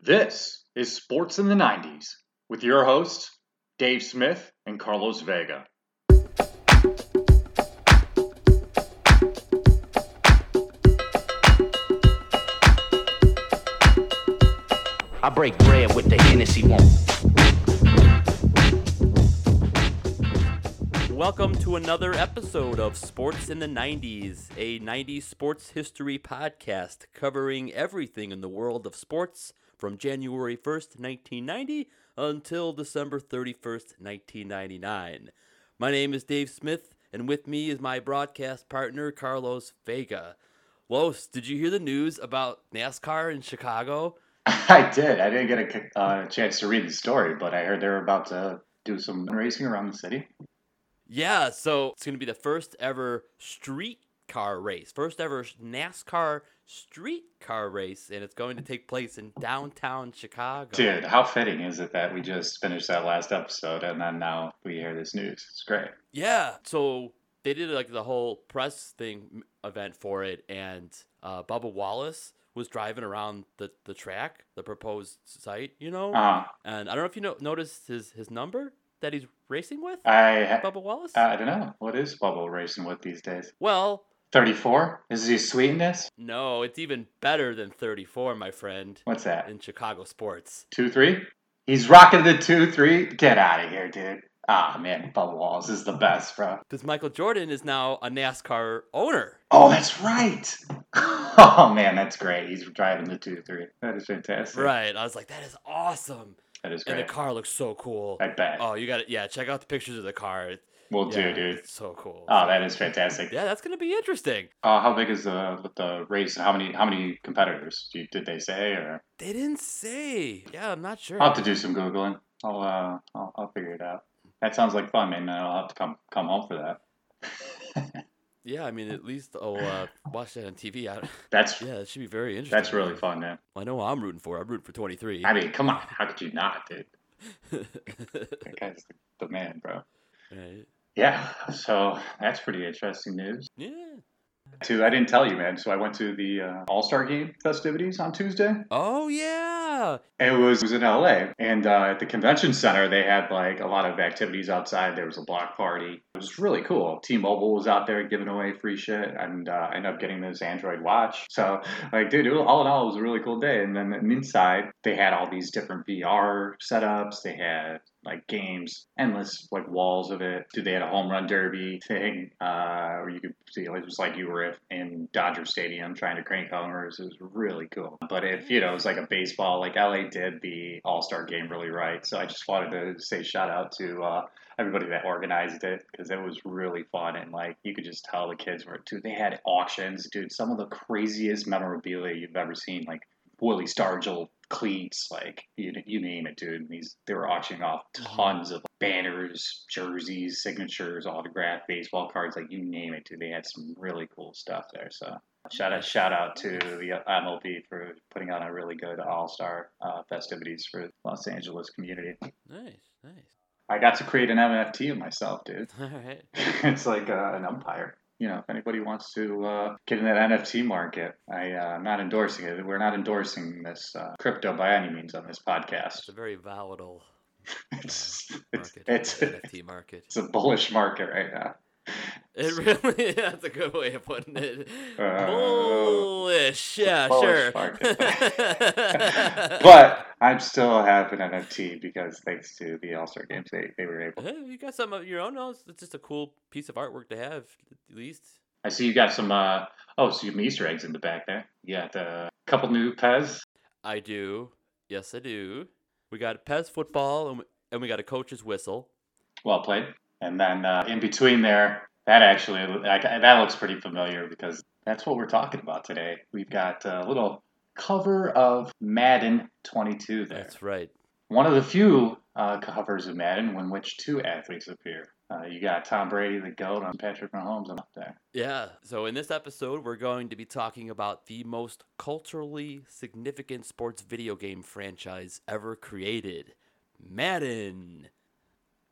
This is Sports in the 90s with your hosts, Dave Smith and Carlos Vega. I break bread with the Hennessy one. Welcome to another episode of Sports in the 90s, a 90s sports history podcast covering everything in the world of sports from January 1st, 1990 until December 31st, 1999. My name is Dave Smith, and with me is my broadcast partner, Carlos Vega. Los, did you hear the news about NASCAR in Chicago? I did. I didn't get a uh, chance to read the story, but I heard they were about to do some racing around the city. Yeah, so it's going to be the first ever street car race, first ever NASCAR street car race, and it's going to take place in downtown Chicago. Dude, how fitting is it that we just finished that last episode and then now we hear this news? It's great. Yeah, so they did like the whole press thing event for it, and uh, Bubba Wallace was driving around the, the track, the proposed site, you know. Uh, And I don't know if you know, noticed his his number that he's racing with, I Bubba Wallace. I don't know. What is Bubba racing with these days? well, 34? Is he sweetness? no, it's even better than 34, my friend, What's that? in Chicago sports. 2 3? He's rocking the 2 3? Get out of here, dude. Ah, man. Bubba Wallace is the best, bro. Because Michael Jordan is now a NASCAR owner. Oh, that's right. Oh, man. That's great. He's driving the 2 3. That is fantastic. Right. I was like, that is awesome. That is great. And the car looks so cool. I bet. Oh, you got it. Yeah, check out the pictures of the car. We'll yeah, do, dude. So cool. Oh, that is fantastic. yeah, that's gonna be interesting. Uh, how big is the the race? How many how many competitors Do you- did they say? Or They didn't say. Yeah, I'm not sure. I'll have to do some googling. I'll uh I'll, I'll figure it out. That sounds like fun, man. I'll have to come come home for that. Yeah, I mean, at least I'll uh, watch that on TV. I, That's yeah, that should be very interesting. that's really fun, man. I know what I'm rooting for. I'm rooting for 23. I mean, come on, how could you not, dude? That guy's the, the man, bro. right. Yeah, so that's pretty interesting news. Yeah. Too, I didn't tell you, man. So I went to the uh, All Star Game festivities on Tuesday. Oh yeah. It was, it was in LA, and uh, at the convention center, they had like a lot of activities outside. There was a block party. It was really cool. T-Mobile was out there giving away free shit, and uh, I ended up getting this Android watch. So, like, dude, it was, all in all, it was a really cool day. And then inside, they had all these different VR setups. They had like games, endless like walls of it. Dude, they had a home run derby thing uh, where you could see it was like you were in Dodger Stadium trying to crank homers. It was really cool. But if you know, it was like a baseball, like LA did the All Star game really right. So I just wanted to say shout out to uh, everybody that organized it because it was really fun and like you could just tell the kids were dude. They had auctions, dude. Some of the craziest memorabilia you've ever seen, like Willie Stargell cleats, like you, you name it, dude. These they were auctioning off tons of banners, jerseys, signatures, autographed baseball cards, like you name it, dude. They had some really cool stuff there. So shout out, shout out to the MLB for putting on a really good All Star uh, festivities for Los Angeles community. Nice. Nice. I got to create an NFT of myself, dude. All right. it's like uh, an umpire. You know, if anybody wants to uh, get in that NFT market, I, uh, I'm not endorsing it. We're not endorsing this uh, crypto by any means on this podcast. It's a very volatile It's it's market. it's, the NFT market. it's a bullish market right now. It really that's a good way of putting it. Uh, Bullish. Yeah, bullish sure. But I'm still have an NFT because thanks to the All Star Games, they, they were able. Hey, you got some of your own. It's just a cool piece of artwork to have, at least. I see you got some. Uh, oh, so you have Easter eggs in the back there. You got a couple new Pez. I do. Yes, I do. We got Pez football and we got a coach's whistle. Well played. And then uh, in between there, that actually like, that looks pretty familiar because that's what we're talking about today. We've got a little cover of Madden 22 there. That's right. One of the few uh, covers of Madden in which two athletes appear. Uh, you got Tom Brady, the GOAT, and Patrick Mahomes up there. Yeah. So in this episode, we're going to be talking about the most culturally significant sports video game franchise ever created, Madden.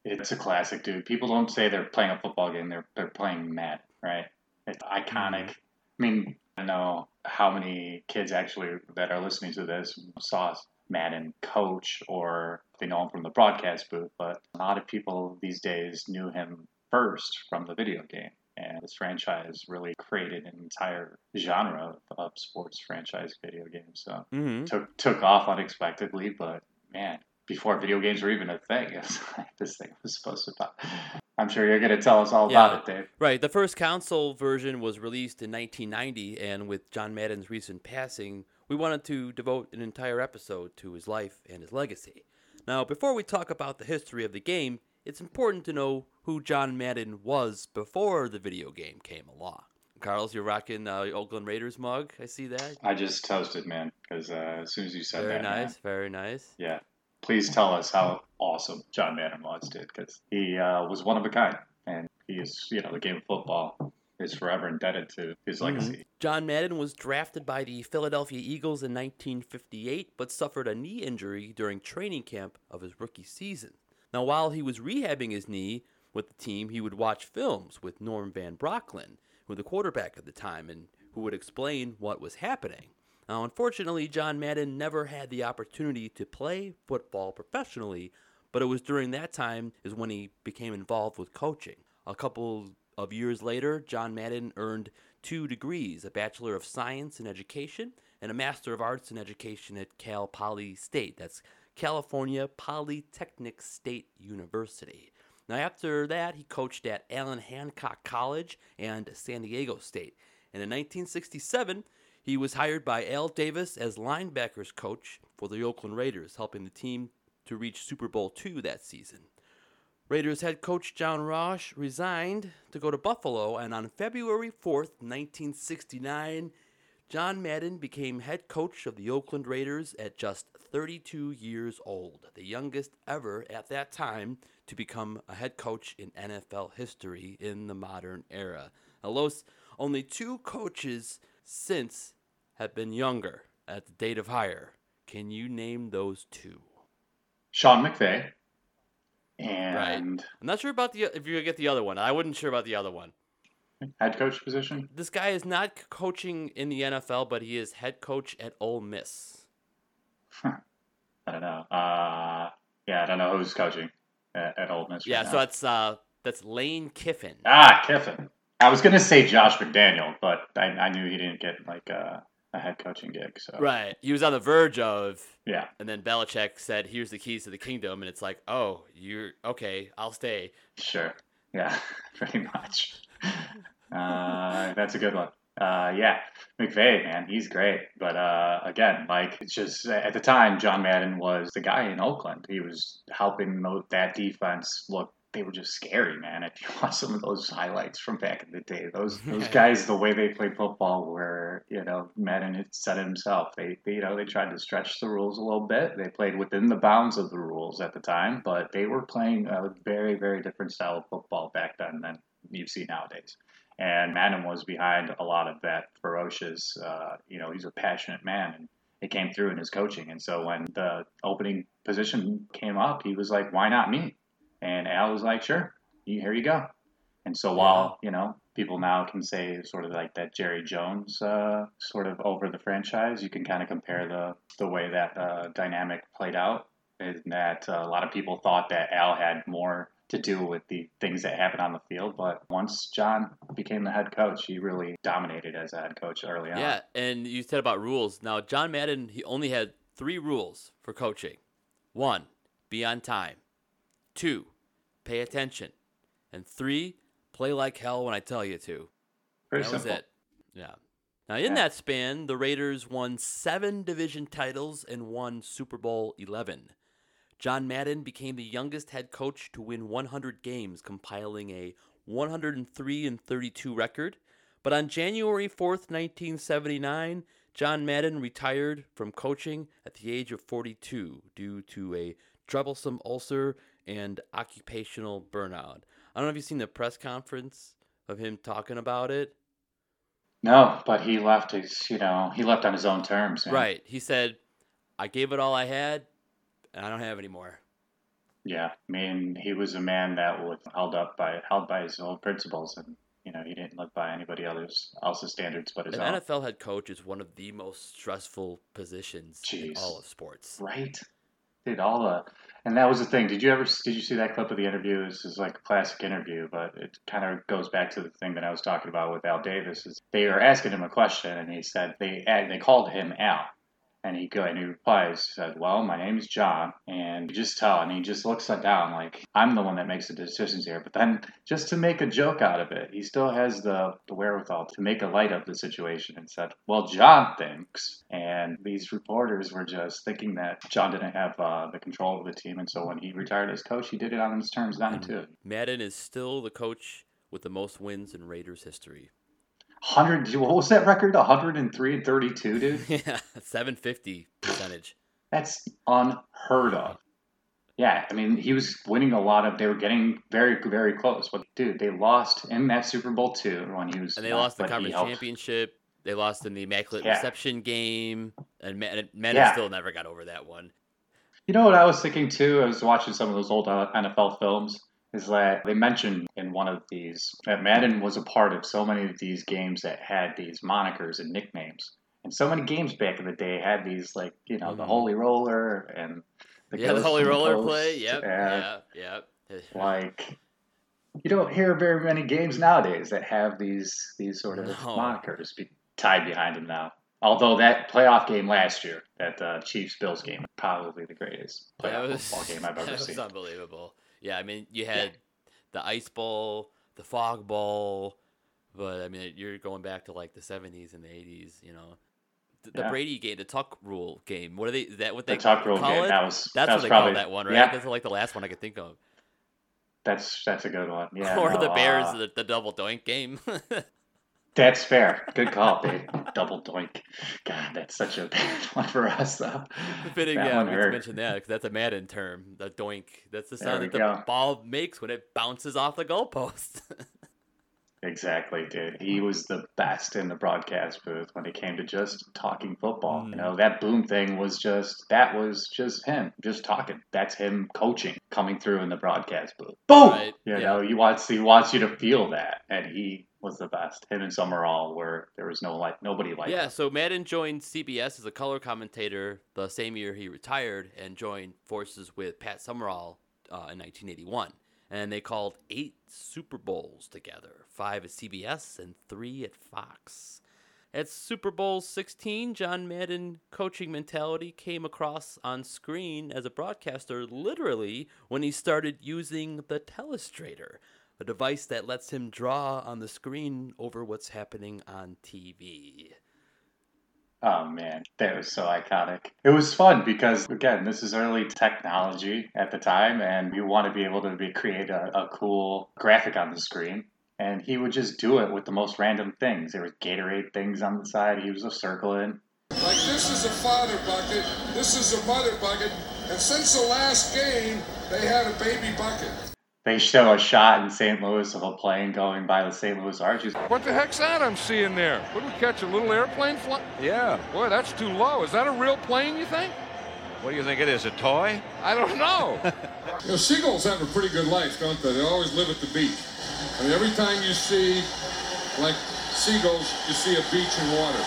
It's a classic, dude. People don't say they're playing a football game; they're they're playing Madden, right? It's iconic. I mean, I don't know how many kids actually that are listening to this saw Madden coach or they know him from the broadcast booth, but a lot of people these days knew him first from the video game. And this franchise really created an entire genre of, of sports franchise video games. So hmm took took off unexpectedly, but man, before video games were even a thing, like this thing was supposed to pop. I'm sure you're going to tell us all Yeah. about it, Dave. Right. The first console version was released in 1990, and with John Madden's recent passing, we wanted to devote an entire episode to his life and his legacy. Now, before we talk about the history of the game, it's important to know who John Madden was before the video game came along. Carlos, you're rocking uh, Oakland Raiders mug. I see that. I just toasted, man, because uh, as soon as you said Very that, man, nice. Very nice. yeah. Please tell us how awesome John Madden was, did because he uh, was one of a kind, and he is, you know, the game of football is forever indebted to his legacy. John Madden was drafted by the Philadelphia Eagles in 1958, but suffered a knee injury during training camp of his rookie season. Now, while he was rehabbing his knee with the team, he would watch films with Norm Van Brocklin, who was the quarterback at the time, and who would explain what was happening. Now, unfortunately, John Madden never had the opportunity to play football professionally, but it was during that time is when he became involved with coaching. A couple of years later, John Madden earned two degrees a Bachelor of Science in Education and a Master of Arts in Education at Cal Poly State. That's California Polytechnic State University. Now, after that, he coached at Allen Hancock College and San Diego State. And in 1967, he was hired by Al Davis as linebackers coach for the Oakland Raiders, helping the team to reach Super Bowl II that season. Raiders head coach John Rauch resigned to go to Buffalo, and on February 4th, 1969, John Madden became head coach of the Oakland Raiders at just 32 years old, the youngest ever at that time to become a head coach in NFL history in the modern era. Now, Los, only two coaches since have been younger at the date of hire. Can you name those two? Sean McVay, and I'm not sure about the if you're get the other one. I wasn't sure about the other one. head coach position. This guy is not coaching in the NFL, but he is head coach at Ole Miss. I don't know. Uh, yeah, I don't know who's coaching at, at Ole Miss. right Yeah, now. so that's uh that's Lane Kiffin. Ah, Kiffin. I was gonna say Josh McDaniel, but I, I knew he didn't get like a, a head coaching gig. So Right. He was on the verge of yeah, and then Belichick said, Here's the keys to the kingdom and it's like, Oh, you're okay, I'll stay. sure, yeah, pretty much. Uh, that's a good one. Uh, yeah, McVay, man, he's great. But uh, again, like it's just at the time, John Madden was the guy in Oakland. He was helping that defense look. They were just scary, man. If you watch some of those highlights from back in the day, those those guys, the way they played football, were you know Madden had said it himself. They, they you know they tried to stretch the rules a little bit. They played within the bounds of the rules at the time, but they were playing a very very different style of football back then than you see nowadays. And Madden was behind a lot of that ferocious. Uh, you know, he's a passionate man, and it came through in his coaching. And so when the opening position came up, he was like, "Why not me?" And Al was like, "Sure, here you go." And so while you know people now can say sort of like that Jerry Jones uh, sort of over the franchise, you can kind of compare the the way that uh, dynamic played out. In that uh, a lot of people thought that Al had more to do with the things that happened on the field, but once John became the head coach, he really dominated as a head coach early on. Yeah, and you said about rules. Now John Madden he only had three rules for coaching. One, be on time. Two, pay attention. And three, play like hell when I tell you to. Pretty that simple. was it. Yeah. Now, in Yeah. that span, the Raiders won seven division titles and won Super Bowl 11. John Madden became the youngest head coach to win 100 games, compiling a 103 and 32 record. But on January 4th, 1979, John Madden retired from coaching at the age of 42 due to a troublesome ulcer and occupational burnout. I don't know if you've seen the press conference of him talking about it. No, but he left his, you know, he left on his own terms. man. Right. He said, I gave it all I had, and I don't have any more. Yeah, I mean, he was a man that was held up by held by his own principles, and You know, he didn't live by anybody else's else's standards but his An own. NFL head coach is one of the most stressful positions in all of sports. Right. Dude, all the and that was the thing. Did you ever did you see that clip of the interview? This is like a classic interview, but it kind of goes back to the thing that I was talking about with Al Davis. Is they were asking him a question, and he said they they called him Al, and he go and he replies, he said, "Well, my name is John," and you just tell, and he just looks down like I'm the one that makes the decisions here. But then just to make a joke out of it, he still has the the wherewithal to make a light of the situation and said, "Well, John thinks," and these reporters were just thinking that John didn't have uh, the control of the team, and so when he retired as coach, he did it on his terms then too. Madden is still the coach with the most wins in Raiders history. Hundred, what was that record? hundred and three and thirty-two, dude. Yeah, 750 percentage. That's unheard of. Yeah, I mean, he was winning a lot of. They were getting very, very close. But dude, they lost in that Super Bowl too when he was. And they lost the conference championship. They lost in the Immaculate Yeah. Reception game. And Man- Madden Yeah. still never got over that one. You know what I was thinking too? I was watching some of those old uh, NFL films. Is that they mentioned in one of these that Madden was a part of so many of these games that had these monikers and nicknames. And so many games back in the day had these, like, you know, the Mhm. Holy Roller and the yeah, the Holy Roller play. Yep. Yeah. Yeah. like you don't hear very many games nowadays that have these these sort of No. monikers be tied behind them now. Although that playoff game last year, that uh, Chiefs Bills game, probably the greatest playoff was, football game I've that ever was seen. unbelievable. Yeah, I mean, you had the ice ball, the fog ball, but I mean, you're going back to like the 70s and the 80s. You know, the, the Yeah. Brady game, the tuck rule game. What are they? That what they The tuck rule call game, it? that was That's that what was they probably call that one, right? Yeah, That's like the last one I could think of. that's that's a good one. Yeah, or no, the Bears, uh, the, the double doink game. that's fair. Good call, babe. Double doink. God, that's such a bad one for us, though. Fitting, That yeah, we hurt. mentioned that because that's a Madden term. The doink. That's the sound that the go. ball makes when it bounces off the goalpost. Exactly, dude. He was the best in the broadcast booth when it came to just talking football. Mm. You know, that boom thing was just that was just him, just talking. That's him coaching, coming through in the broadcast booth. Boom! Right, You yeah. know, he wants he wants you to feel that, and he was the best. Him and Summerall were there was no like nobody like yeah, him. so Madden joined CBS as a color commentator the same year he retired and joined forces with Pat Summerall uh, in 1981. And they called eight Super Bowls together five at CBS and three at Fox. At Super Bowl 16, John Madden coaching mentality came across on screen as a broadcaster literally when he started using the telestrator, a device that lets him draw on the screen over what's happening on TV. Oh man, that was so iconic. It was fun because again, this is early technology at the time, and you want to be able to be create a, a cool graphic on the screen. And he would just do it with the most random things. There was Gatorade things on the side. He was just circling. Like this is a father bucket, this is a mother bucket, and since the last game, they had a baby bucket. They show a shot in St. Louis of a plane going by the St. Louis Arches. What the heck's that I'm seeing there? What did we catch? A little airplane fly? Yeah. Boy, that's too low. Is that a real plane, you think? What do you think it is? A toy? I don't know. you know, seagulls have a pretty good life, don't they? They always live at the beach. I mean, every time you see, like, seagulls, you see a beach and water.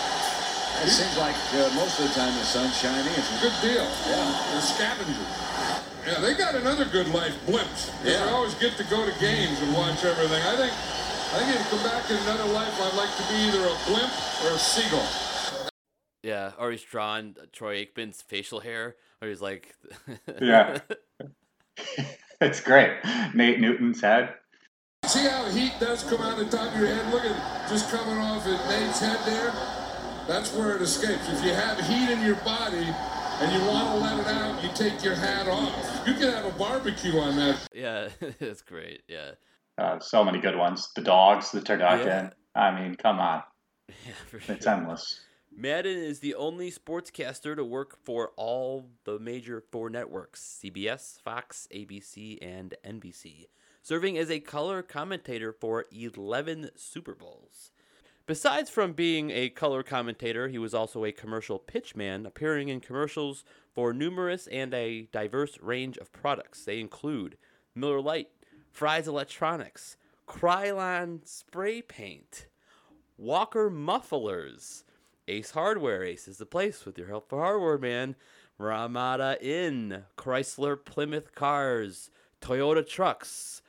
It seems like uh, most of the time the sun's shining. It's a Good deal. Yeah. They're scavengers. Yeah, they got another good life, blimps. 'cause Yeah. They always get to go to games and watch everything. I think, I think if I come back in another life, I'd like to be either a blimp or a seagull. Yeah, or he's drawn Troy Aikman's facial hair, or he's like, Yeah. it's great. Nate Newton's head. See how heat does come out of the top of your head? Look at just coming off at Nate's head there. That's where it escapes. If you have heat in your body and you want to let it out, you take your hat off. You can have a barbecue on that. yeah, it's great. Yeah, Uh, so many good ones. The dogs, the turducken. Yeah. I mean, come on. yeah, for sure. It's endless. Madden is the only sportscaster to work for all the major four networks CBS, Fox, ABC, and NBC, serving as a color commentator for 11 Super Bowls. Besides from being a color commentator, he was also a commercial pitchman, appearing in commercials for numerous and a diverse range of products. They include Miller Lite, Fry's Electronics, Krylon spray paint, Walker mufflers, Ace Hardware. Ace is the place with your help for hardware, man. Ramada Inn, Chrysler Plymouth Cars, Toyota Trucks,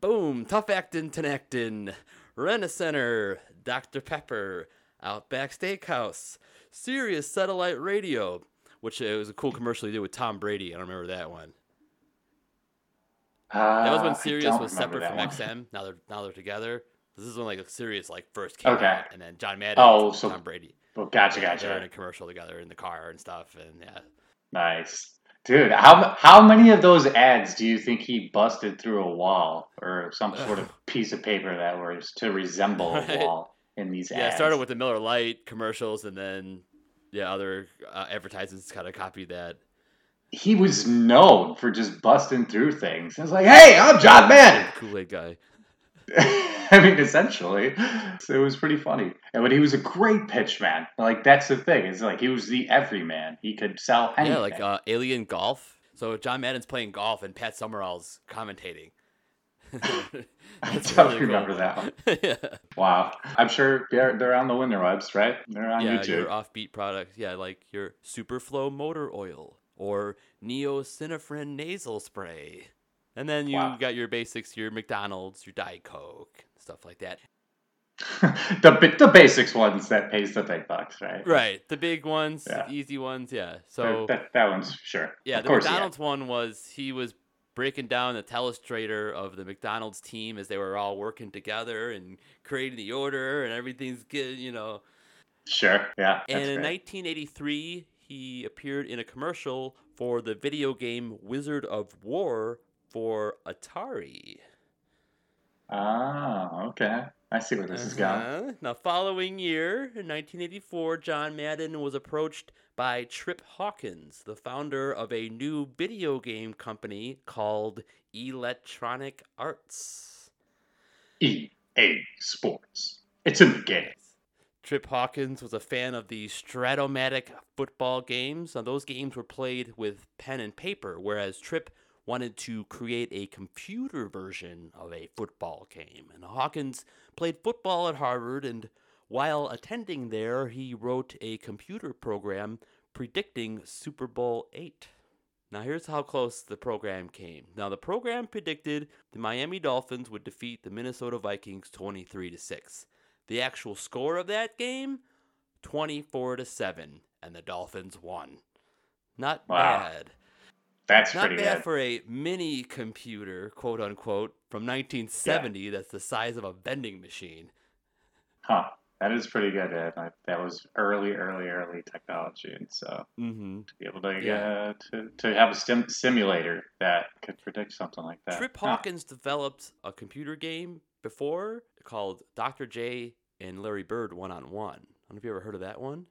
Boom, Tough Actin' Tinactin, Rena Center, Dr. Pepper, Outback Steakhouse, Sirius Satellite Radio, which it was a cool commercial he did with Tom Brady. I don't remember that one. That was Uh, when Sirius was separate from one. XM. Now they're now they're together. This is when like Sirius like first came Okay. out, and then John Madden, Oh, and so- Tom Brady. Well, gotcha, gotcha. They're in a commercial together in the car and stuff, and yeah. Nice. Dude, how how many of those ads do you think he busted through a wall or some sort of piece of paper that was to resemble a wall in these Yeah, ads? started with the Miller Lite commercials, and then yeah, other uh, advertisements kind of copied that. he was known for just busting through things. It's like, hey, I'm John Madden. Kool Aid guy. I mean, essentially, so it was pretty funny. And but he was a great pitch man. Like that's the thing. It's like he was the everyman. He could sell anything. Yeah, like uh, Alien Golf. So John Madden's playing golf, and Pat Summerall's commentating. I That's don't really cool. remember that one. yeah, Wow, I'm sure they're they're on the winterwebs, right? They're on yeah, YouTube. your offbeat products. Yeah, like your Superflow motor oil or Neo-Synephrine nasal spray. And then you Wow. got your basics, your McDonald's, your Diet Coke, stuff like that. the the basics ones that pays the big bucks, right? Right, the big ones, Yeah. the easy ones, yeah. So that, that one's sure. yeah, of the course, yeah. McDonald's one was he was breaking down the telestrator of the McDonald's team as they were all working together and creating the order and everything's good, you know. Sure, yeah. And in great. 1983, he appeared in a commercial for the video game Wizard of Wor for Atari. Ah, okay. I see where this is going. Uh-huh. Now, following year, in 1984, John Madden was approached by Trip Hawkins, the founder of a new video game company called Electronic Arts. EA Sports. It's in the game. Trip Hawkins was a fan of the Strat-O-Matic football games. Now, those games were played with pen and paper, whereas Trip wanted to create a computer version of a football game. And Hawkins played football at Harvard, and while attending there, he wrote a computer program predicting Super Bowl 8. Now, here's how close the program came. Now, the program predicted the Miami Dolphins would defeat the Minnesota Vikings 23 to 6. The actual score of that game 24 to 7 and the Dolphins won. Not Wow. bad. That's Not pretty bad good. for a mini computer, quote unquote, from 1970 that's the size of a vending machine. Huh. That is pretty good. Ed. Like, that was early, early, early technology, and so Mm-hmm. to be able to Yeah. uh, to to have a sim- simulator that could predict something like that. Trip Huh. Hawkins developed a computer game before called Dr. J and Larry Bird One on One. I don't know if you ever heard of that one.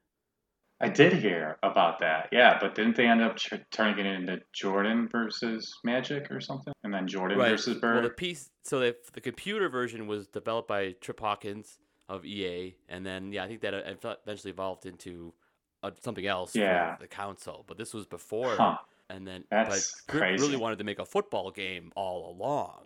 I did hear about that. Yeah, but didn't they end up turning it into Jordan versus Magic or something, and then Jordan versus Bird? Well, the piece, so the, the computer version was developed by Trip Hawkins of EA, and then yeah, I think that eventually evolved into uh, something else Yeah. for the console. But this was before, Huh. and then That's but really wanted to make a football game all along.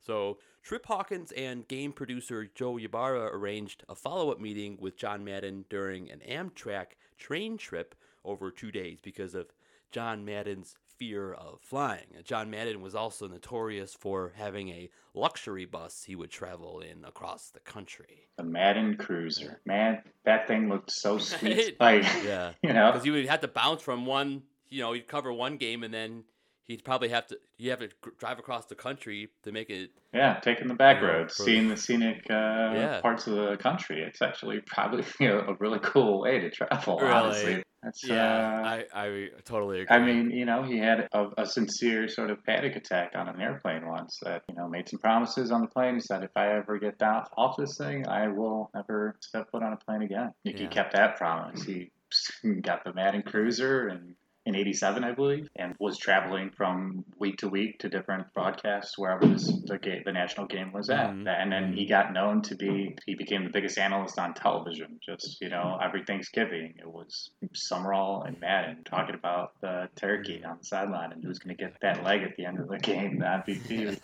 So Trip Hawkins and game producer Joe Ybarra arranged a follow-up meeting with John Madden during an Amtrak train trip over two days because of John Madden's fear of flying. John Madden was also notorious for having a luxury bus he would travel in across the country. the Madden Cruiser. Man, that thing looked so sweet. Like, Yeah. you know, Because you would have to bounce from one, you know, you'd cover one game and then he'd probably have to, you have to drive across the country to make it yeah, taking the back Yeah, roads, for- seeing the scenic uh, Yeah. parts of the country. It's actually probably you know, a really cool way to travel. Really? Honestly, that's Yeah, uh, I, I totally agree. I mean, you know, he had a, a sincere sort of panic attack on an airplane once that, you know, made some promises on the plane. He said, if I ever get down off this thing, I will never step foot on a plane again. He kept that promise. He got the Madden Cruiser and in 87, I believe, and was traveling from week to week to different broadcasts wherever this, the, game, the national game was at. Mhm. And then he got known to be, he became the biggest analyst on television. Just, you know, every Thanksgiving, it was Summerall and Madden talking about the turkey on the sideline and who's going to get that leg at the end of the game, the MVP.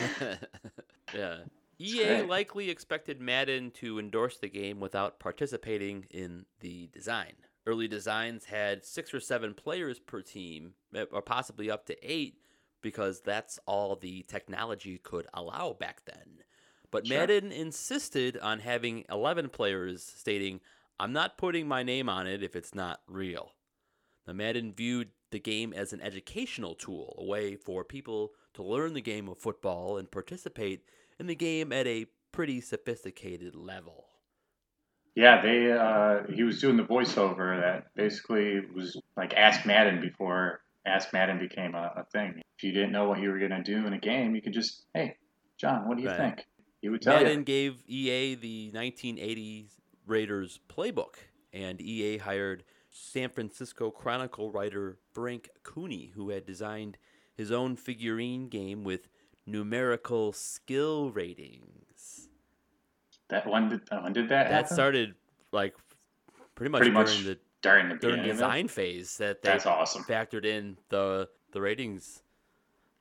yeah. EA likely expected Madden to endorse the game without participating in the design. Early designs had six or seven players per team, eh, or possibly up to eight, because that's all the technology could allow back then. But Sure. Madden insisted on having 11 players, stating, I'm not putting my name on it if it's not real. Now, Madden viewed the game as an educational tool, a way for people to learn the game of football and participate in the game at a pretty sophisticated level. Yeah, they uh, he was doing the voiceover that basically was like Ask Madden before Ask Madden became a, a thing. If you didn't know what you were gonna do in a game, you could just, hey, John, what do you Right. think? He would tell Madden you. gave EA the 1980 Raiders playbook, and EA hired San Francisco Chronicle writer Frank Cooney, who had designed his own figurine game with numerical skill ratings. That when did when did that, That happen? started like pretty much Pretty during much the during the during beginning of it? design phase that they That's awesome. factored in the the ratings.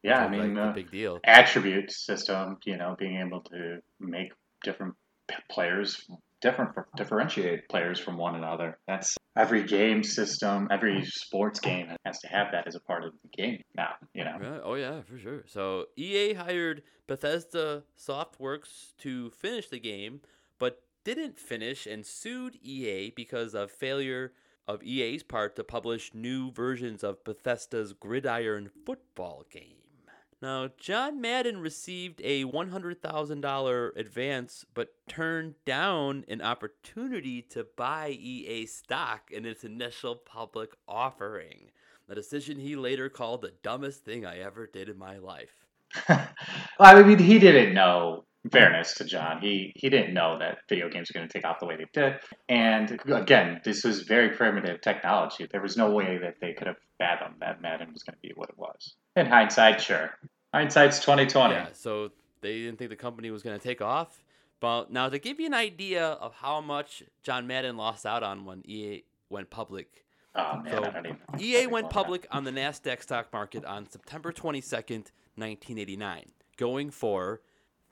Yeah, I mean, like, uh, big deal. attribute system, you know, being able to make different p- players different, differentiate players from one another. That's every game system, every sports game has to have that as a part of the game now, you know. Oh yeah, for sure. So EA hired Bethesda Softworks to finish the game, but didn't finish and sued EA because of failure of EA's part to publish new versions of Bethesda's Gridiron football game. Now, John Madden received a $100,000 advance but turned down an opportunity to buy EA stock in its initial public offering. A decision he later called the dumbest thing I ever did in my life. well, I mean, he didn't know. Fairness to John, he he didn't know that video games were going to take off the way they did. And again, this was very primitive technology. There was no way that they could have fathomed that Madden was going to be what it was. In hindsight, sure. Hindsight's twenty twenty. Yeah, so they didn't think the company was going to take off. But now to give you an idea of how much John Madden lost out on when EA went public, Oh man, So, even. EA went public on the Nasdaq stock market on September 22nd, 1989, going for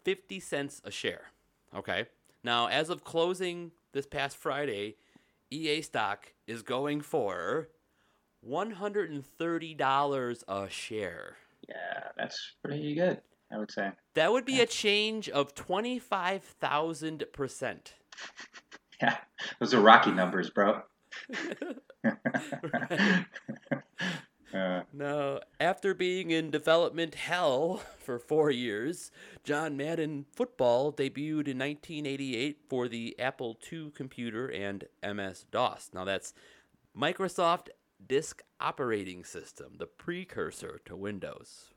50 cents a share. Okay? Now, as of closing this past Friday, EA stock is going for $130 a share. Yeah, that's pretty good. I would say. That would be a change of 25,000%. Yeah, those are rocky numbers, bro. uh, Now, after being in development hell for four years, John Madden Football debuted in 1988 for the Apple II computer and MS DOS. Now, that's Microsoft Disk Operating System, the precursor to Windows.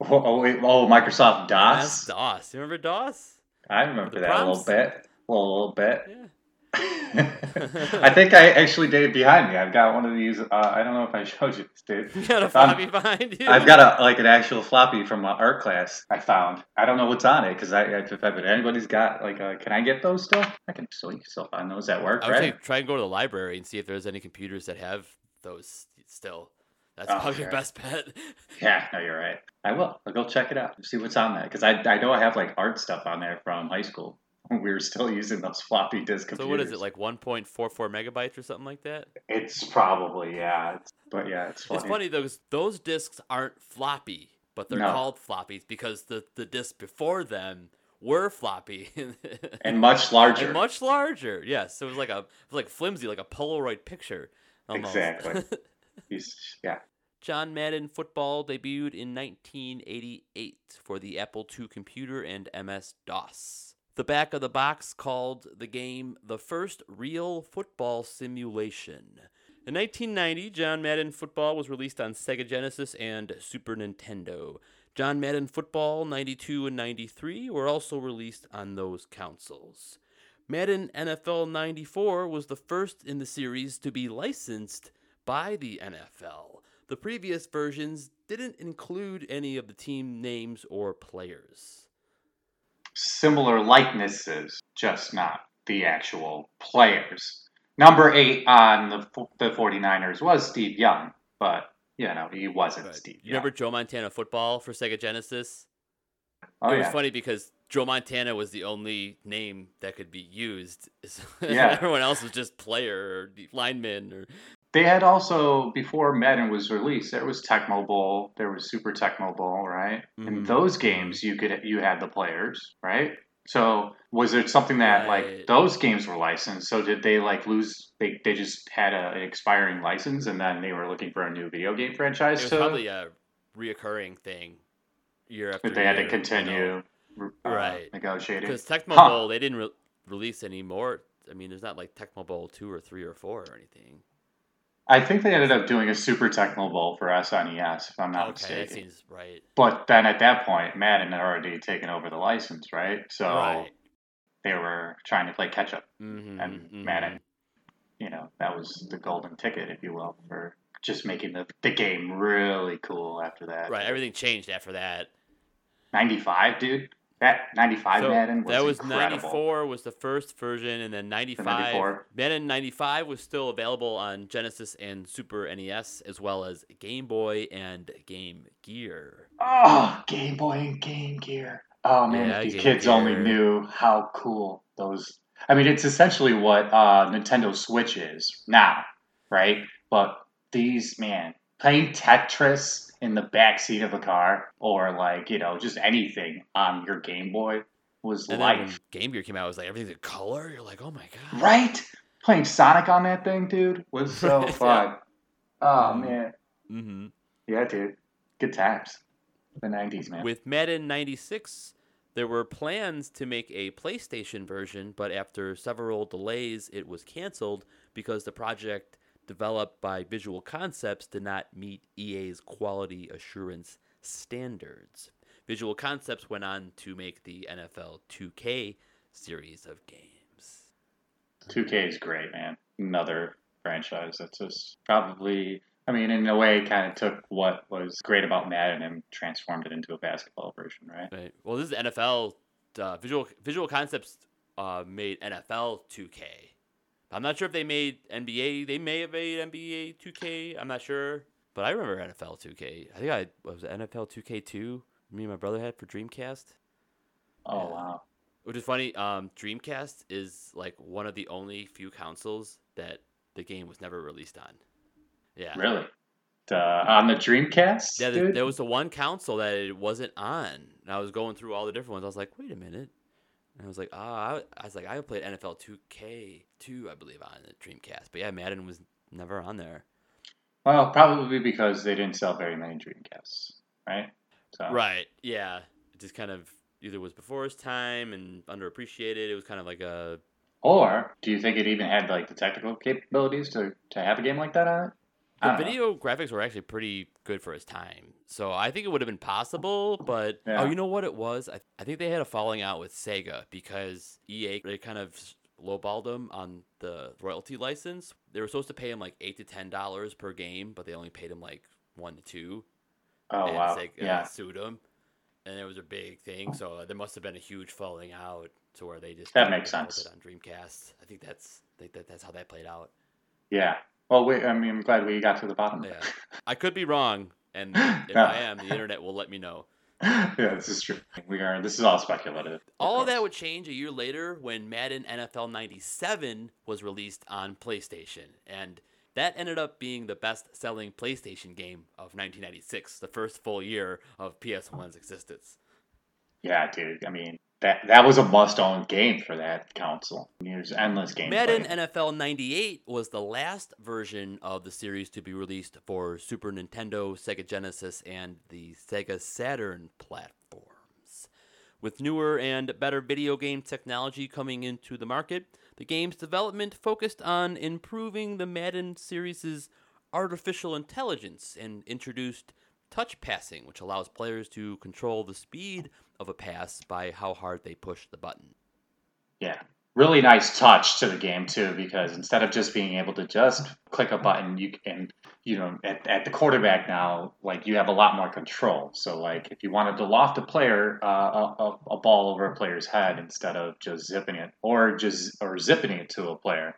oh, oh, wait, oh, Microsoft MS DOS. DOS. You remember DOS? I remember The that a little prompts? bit. A little, bit. Yeah. I think I actually did it behind me. I've got one of these. Uh, I don't know if I showed you this, dude. You got a Um, floppy behind you. I've got a like an actual floppy from my art class. I found. I don't know what's on it because I if, if anybody's got like, uh, can I get those still? I can still you still find those at work, I would say right? try and go to the library and see if there's any computers that have those still. That's Oh, probably your sure. best bet. Yeah, no, you're right. I will. I'll go check it out. See what's on that because I I know I have like art stuff on there from high school. We were still using those floppy disk computers. So what is it like 1.44 megabytes or something like that? It's probably yeah. It's, but yeah, it's funny. It's funny those those discs aren't floppy, but they're No. called floppies because the the discs before them were floppy and much larger. And much larger. Yes, it was like a it was like flimsy, like a Polaroid picture. Almost. Exactly. He's, yeah. John Madden Football debuted in 1988 for the Apple II computer and MS DOS. The back of the box called the game the first real football simulation. In 1990, John Madden Football was released on Sega Genesis and Super Nintendo. John Madden Football 92 and 93 were also released on those consoles. Madden NFL 94 was the first in the series to be licensed by the NFL. The previous versions didn't include any of the team names or players. Similar likenesses, just not the actual players. Number eight on the the 49ers was Steve Young, but you know he wasn't Right. Steve You Young. remember Joe Montana football for Sega Genesis? Oh it was yeah. funny because Joe Montana was the only name that could be used. Yeah. Everyone else was just player or lineman or They had also before Madden was released, there was Tecmo Bowl, there was Super Tecmo Bowl, right? In Mhm. those games, you could you had the players, right? So was it something that Right. like those games were licensed? So did they like lose? They they just had a, an expiring license, and then they were looking for a new video game franchise. it was to, probably a reoccurring thing year after they had year, to you know? continue uh, Right. negotiating. Because Tecmo Huh. Bowl, they didn't re- release any more. I mean, there's not like Tecmo Bowl two or three or four or anything. I think they ended up doing a Super Tecmo Bowl for SNES, if I'm not okay, that seems right. But then at that point, Madden had already taken over the license, right? So right. they were trying to play catch up. Mm-hmm, and Madden. You know, that was the golden ticket, if you will, for just making the, the game really cool after that. Right. Everything changed after that. 95, dude. That 95 So Madden was that was incredible. 94 was the first version, and then 95. 94. Madden 95 was still available on Genesis and Super NES, as well as Game Boy and Game Gear. Oh, Game Boy and Game Gear. Oh man, Yeah, if these Game kids only knew how cool those. I mean, it's essentially what uh, Nintendo Switch is now, right? But these man playing Tetris in the back seat of a car, or like you know, just anything on your Game Boy was And life, Game Gear came out, it was like everything's in color. You're like, oh my god. right? Playing Sonic on that thing, dude, was so yeah. fun. Oh Mhm. man, Mm-hmm. yeah, dude, good times. The '90s, man. With Madden 96, there were plans to make a PlayStation version, but after several delays, it was canceled because the project developed by Visual Concepts did not meet EA's quality assurance standards. Visual Concepts went on to make the NFL 2K series of games. 2K is great, man. Another franchise that's just probably, I mean, in a way, kind of took what was great about Madden and transformed it into a basketball version, right? Right. Well, this is NFL. Uh, Visual Visual Concepts uh, made NFL 2K. I'm not sure if they made NBA. They may have made NBA 2K. I'm not sure, but I remember NFL 2K. I think I was it, NFL 2K2. Me and my brother had for Dreamcast. Oh, Yeah. wow. Which is funny. Um, Dreamcast is like one of the only few consoles that the game was never released on. Yeah. Really? On the Dreamcast? Yeah, there, there was the one console that it wasn't on. And I was going through all the different ones. I was like, wait a minute. And I was like, ah, I, I was like, I played NFL 2K2, I believe, on the Dreamcast. But yeah, Madden was never on there. Well, probably because they didn't sell very many Dreamcasts, right? So, Right. Yeah. It just kind of either was before its time and underappreciated. It was kind of like a. Or do you think it even had like the technical capabilities to, to have a game like that on it? The know. video graphics were actually pretty good for his time. So I think it would have been possible, but oh, Yeah. oh, you know what it was? I, I think they had a falling out with Sega because EA they kind of lowballed them on the royalty license. They were supposed to pay him like eight to ten dollars per game, but they only paid him like one to two. Oh, and wow. Sega Yeah. sued him, and it was a big thing. So there must have been a huge falling out to where they just That makes sense. on Dreamcast. I think that's I think that that's how that played out. Yeah. Well, wait, I mean, I'm glad we got to the bottom Yeah. I could be wrong, and if Yeah. I am, the internet will let me know. yeah, this is true. We are. This is all speculative. All of that would change a year later when Madden NFL 97 was released on PlayStation, and that ended up being the best-selling PlayStation game of 1996, the first full year of PS1's existence. Yeah, dude. I mean, that that was a must-own game for that console. There's endless gameplay. Madden NFL 98 was the last version of the series to be released for Super Nintendo, Sega Genesis, and the Sega Saturn platforms. With newer and better video game technology coming into the market, the game's development focused on improving the Madden series' artificial intelligence and introduced touch passing, which allows players to control the speed of a pass by how hard they push the button. Yeah, really nice touch to the game too, because instead of just being able to just click a button, you can, you know, at, at the quarterback now, like you have a lot more control. So, like, if you wanted to loft a player, uh, a, a, a ball over a player's head instead of just zipping it, or just or zipping it to a player,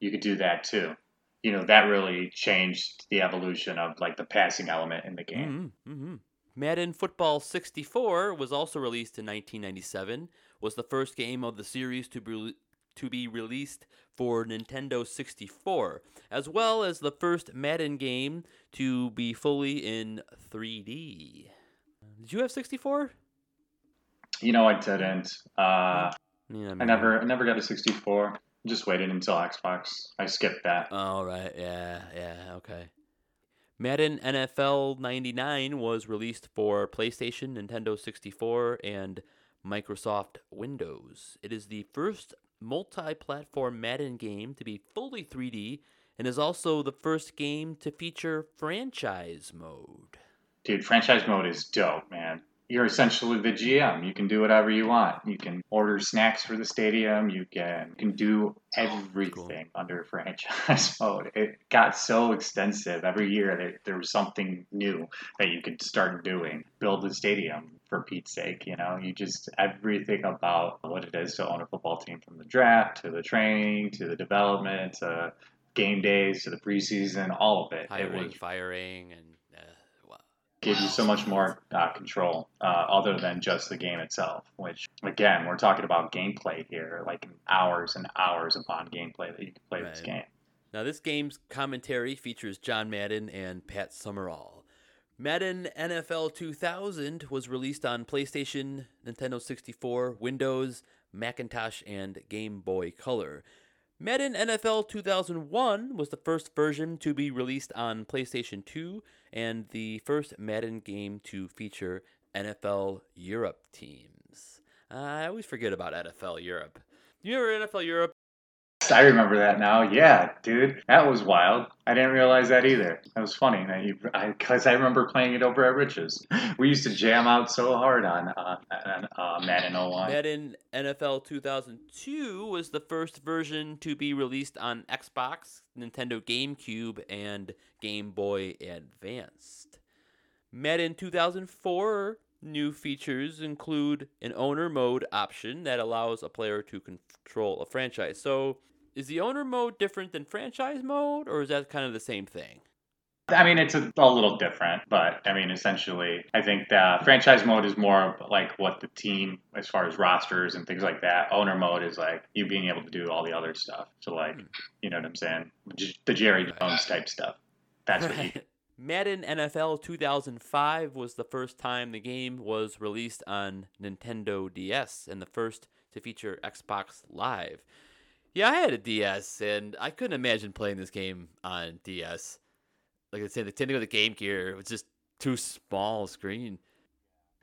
you could do that too. You know, that really changed the evolution of like the passing element in the game. Mm-hmm, mm-hmm. Madden Football 64 was also released in 1997. Was the first game of the series to be to be released for Nintendo 64, as well as the first Madden game to be fully in 3D. Did you have 64? You know, I didn't. Uh, Yeah, I never, I never got a 64. Just waited until Xbox. I skipped that. Oh, right. Yeah, yeah, okay. Madden NFL 99 was released for PlayStation, Nintendo 64, and Microsoft Windows. It is the first multi platform Madden game to be fully 3D and is also the first game to feature franchise mode. Dude, franchise mode is dope, man. You're essentially the GM. You can do whatever you want. You can order snacks for the stadium. You can, you can do everything under franchise mode. It got so extensive. Every year there, there was something new that you could start doing. Build the stadium, for Pete's sake. You know, you just everything about what it is to own a football team from the draft to the training to the development to game days to the preseason, all of it. It Hiring, was firing, and gave you so much more uh, control uh, other than just the game itself which again we're talking about gameplay here like hours and hours upon gameplay that you can play this game Now, this game's commentary features John Madden and Pat Summerall. Madden NFL 2000 was released on PlayStation, Nintendo 64, Windows, Macintosh, and Game Boy Color. Madden NFL 2001 was the first version to be released on PlayStation 2 and the first Madden game to feature NFL Europe teams. I always forget about NFL Europe. You remember NFL Europe? i remember that now. Yeah dude that was wild. I didn't realize that either. That was funny that you because I, remember playing it over at rich's we used to jam out so hard on uh, on, uh, madden 01 Madden NFL 2002 was the first version to be released on Xbox, Nintendo GameCube, and Game Boy Advanced. Madden 2004 new features include an owner mode option that allows a player to control a franchise. So, is the owner mode different than franchise mode, or is that kind of the same thing? I mean, it's a, a little different, but I mean, essentially, I think the franchise mode is more like what the team, as far as rosters and things like that. Owner mode is like you being able to do all the other stuff. So, like, hmm. you know what I'm saying? The Jerry Jones type stuff. That's what you. Madden NFL 2005 was the first time the game was released on Nintendo DS and the first to feature Xbox Live. Yeah, I had a DS and I couldn't imagine playing this game on DS. Like I said, the with the Game Gear was just too small screen.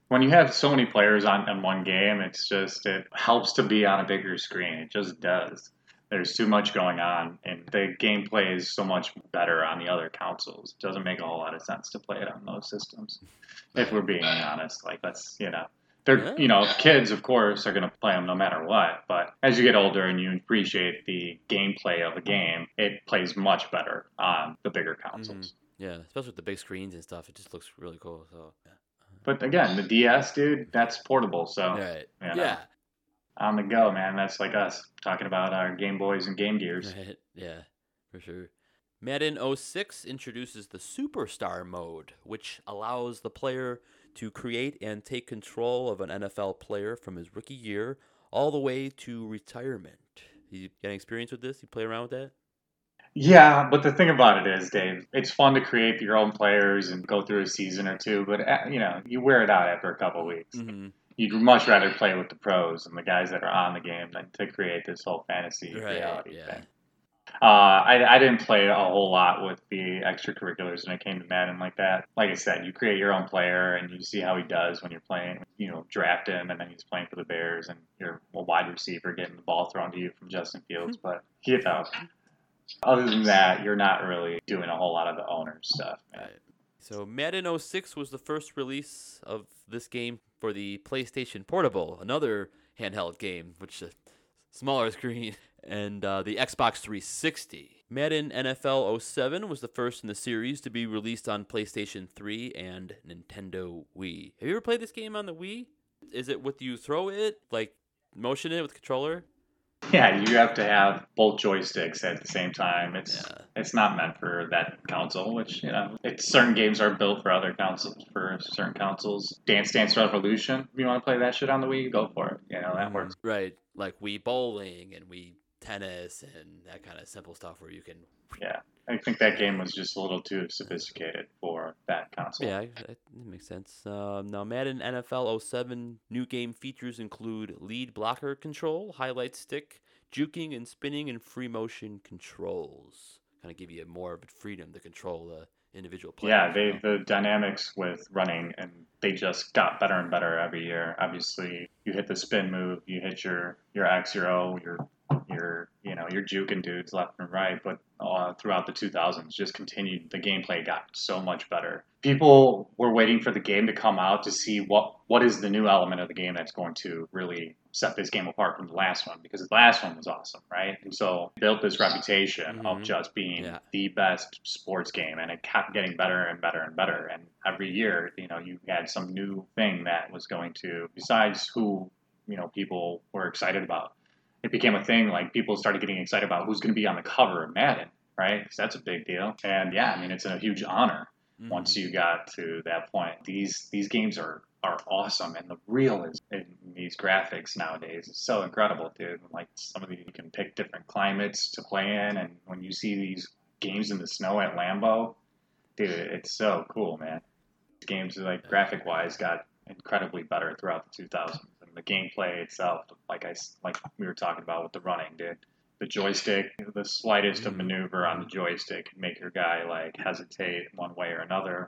When you have so many players on, on one game, it's just, it helps to be on a bigger screen. It just does. There's too much going on, and the gameplay is so much better on the other consoles. It doesn't make a whole lot of sense to play it on those systems. If we're being honest, like let's you know, they're Yeah. you know, kids of course are gonna play them no matter what. But as you get older and you appreciate the gameplay of a game, it plays much better on the bigger mm-hmm. consoles. Yeah, especially with the big screens and stuff, it just looks really cool. So, yeah. But again, the DS, dude, that's portable. So right. you know, Yeah. on the go, man. That's like us talking about our Game Boys and Game Gears. Right. Yeah, for sure. Madden 06 introduces the Superstar mode, which allows the player to create and take control of an NFL player from his rookie year all the way to retirement. You got any experience with this? You play around with that? Yeah, but the thing about it is, Dave, it's fun to create your own players and go through a season or two, but uh, you know, you wear it out after a couple weeks. Mm-hmm. You'd much rather play with the pros and the guys that are on the game than to create this whole fantasy Right, reality yeah. thing. Uh, I, I didn't play a whole lot with the extracurriculars when it came to Madden like that. Like I said, you create your own player and you see how he does when you're playing. You know, draft him and then he's playing for the Bears and you're a wide receiver getting the ball thrown to you from Justin Fields. But you know, other than that, you're not really doing a whole lot of the owner stuff. Right. So Madden 06 was the first release of this game for the PlayStation Portable, another handheld game, which smaller screen, and uh, the Xbox 360. Madden NFL 07 was the first in the series to be released on PlayStation 3 and Nintendo Wii. Have you ever played this game on the Wii? Is it with you throw it, like motion it with controller? Yeah, you have to have both joysticks at the same time. It's Yeah. it's not meant for that console, which you know, it's certain games are built for other consoles for certain consoles. Dance Dance Revolution. If you want to play that shit on the Wii, go for it. You know that works. Right, like Wii bowling and Wii tennis and that kind of simple stuff where you can. Yeah, I think that game was just a little too sophisticated for that console. Yeah, that that makes sense. Um, now, Madden NFL 07 new game features include lead blocker control, highlight stick, juking and spinning, and free motion controls. Kind of give you more of a freedom to control the individual player. Yeah, they the dynamics with running and they just got better and better every year. Obviously, you hit the spin move, you hit your your X, your O, your your you know your juking dudes left and right. But uh, throughout the 2000s, just continued. The gameplay got so much better. People were waiting for the game to come out to see what what is the new element of the game that's going to really set this game apart from the last one because the last one was awesome, right? And so built this reputation of Mhm. just being Yeah. the best sports game, and it kept getting better and better and better. And every year, you know, you had some new thing that was going to, besides who you know people were excited about, it became a thing. Like people started getting excited about who's going to be on the cover of Madden, right? 'Cause that's a big deal. And yeah, I mean, it's a huge honor Mhm. once you got to that point. These these games are are awesome, and the realism in these graphics nowadays is so incredible, dude. Like some of these, you can pick different climates to play in, and when you see these games in the snow at Lambeau, dude, it's so cool, man. These games, like graphic wise, got incredibly better throughout the 2000s, and the gameplay itself, like I like we were talking about with the running, dude. The joystick, the slightest of maneuver on the joystick can make your guy like hesitate one way or another.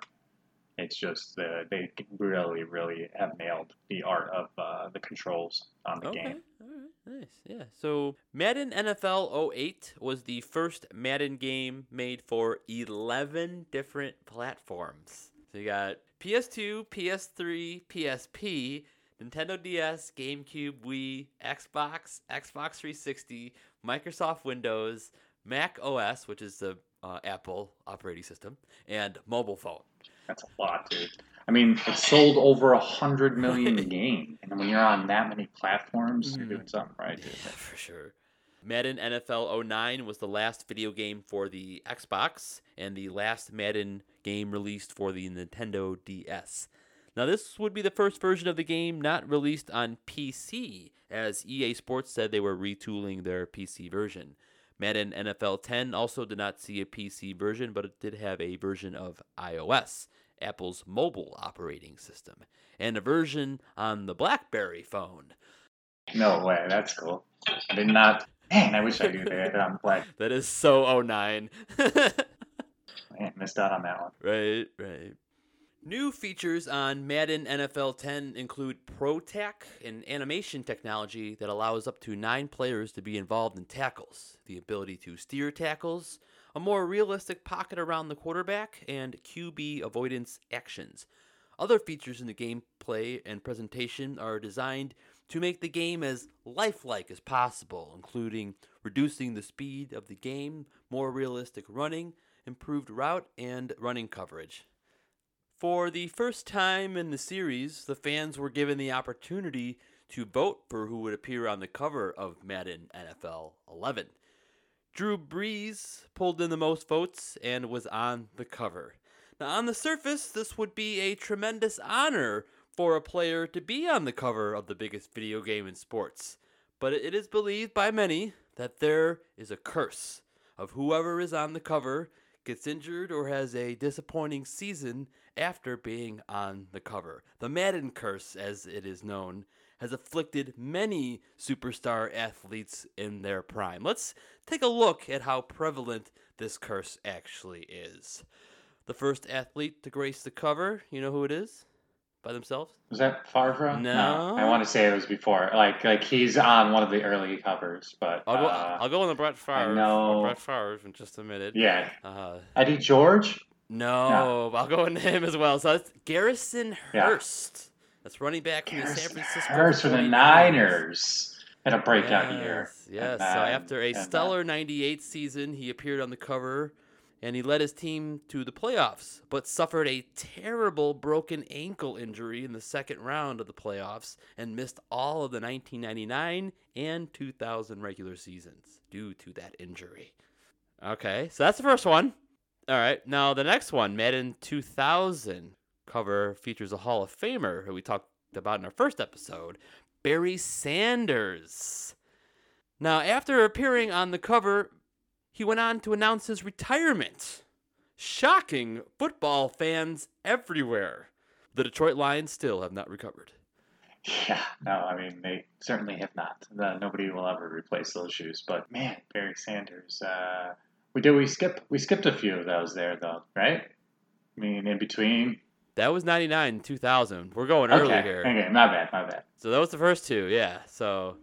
It's just uh, they really, really have nailed the art of uh, the controls on the Okay. game. All right. Nice. Yeah. So Madden NFL 08 was the first Madden game made for 11 different platforms. So you got PS2, PS3, PSP, Nintendo DS, GameCube, Wii, Xbox, Xbox 360, Microsoft Windows, Mac OS, which is the uh, Apple operating system, and mobile phone. That's a lot, dude. I mean, it sold over a hundred million games, and when you're on that many platforms, you're doing something right, dude. Yeah, for sure. Madden NFL 09 was the last video game for the Xbox and the last Madden game released for the Nintendo DS. Now, this would be the first version of the game not released on PC, as EA Sports said they were retooling their PC version. Madden NFL 10 also did not see a PC version, but it did have a version of iOS, Apple's mobile operating system, and a version on the Blackberry phone. No way, that's cool. I did not. Man, I wish I knew that. I'm glad That is so 09. I missed out on that one. right, right. New features on Madden NFL 10 include Pro-Tak, an animation technology that allows up to nine players to be involved in tackles, the ability to steer tackles, a more realistic pocket around the quarterback, and QB avoidance actions. Other features in the gameplay and presentation are designed to make the game as lifelike as possible, including reducing the speed of the game, more realistic running, improved route, and running coverage. For the first time in the series, the fans were given the opportunity to vote for who would appear on the cover of Madden NFL 11. Drew Brees pulled in the most votes and was on the cover. Now, on the surface, this would be a tremendous honor for a player to be on the cover of the biggest video game in sports. But it is believed by many that there is a curse of whoever is on the cover gets injured or has a disappointing season after being on the cover. The Madden curse, as it is known, has afflicted many superstar athletes in their prime. Let's take a look at how prevalent this curse actually is. The first athlete to grace the cover, you know who it is? By themselves? Was that Favre? No. I want to say it was before. Like, like he's on one of the early covers, but I'll go. uh, I'll go on the Brett Favre. No, Brett Favre in just a minute. yeah, Uh, Eddie George. no, I'll go into him as well. So that's Garrison Yeah. Hearst. That's running back from the San Francisco. Hearst for the 49ers. Niners. Had a breakout year. Yes, yes. And so after a stellar '98 season, he appeared on the cover and he led his team to the playoffs, but suffered a terrible broken ankle injury in the second round of the playoffs and missed all of the 1999 and 2000 regular seasons due to that injury. Okay, so that's the first one. All right, now the next one, Madden 2000 cover features a Hall of Famer who we talked about in our first episode, Barry Sanders. Now, after appearing on the cover, he went on to announce his retirement. Shocking football fans everywhere. The Detroit Lions still have not recovered. Yeah, no, I mean they certainly have not. Uh, nobody will ever replace those shoes. But man, Barry Sanders. Uh, we did we skip we skipped a few of those there though, right? I mean, in between. That was 99 2000. We're going Okay, early here. okay, my bad, my bad. So that was the first two, yeah. So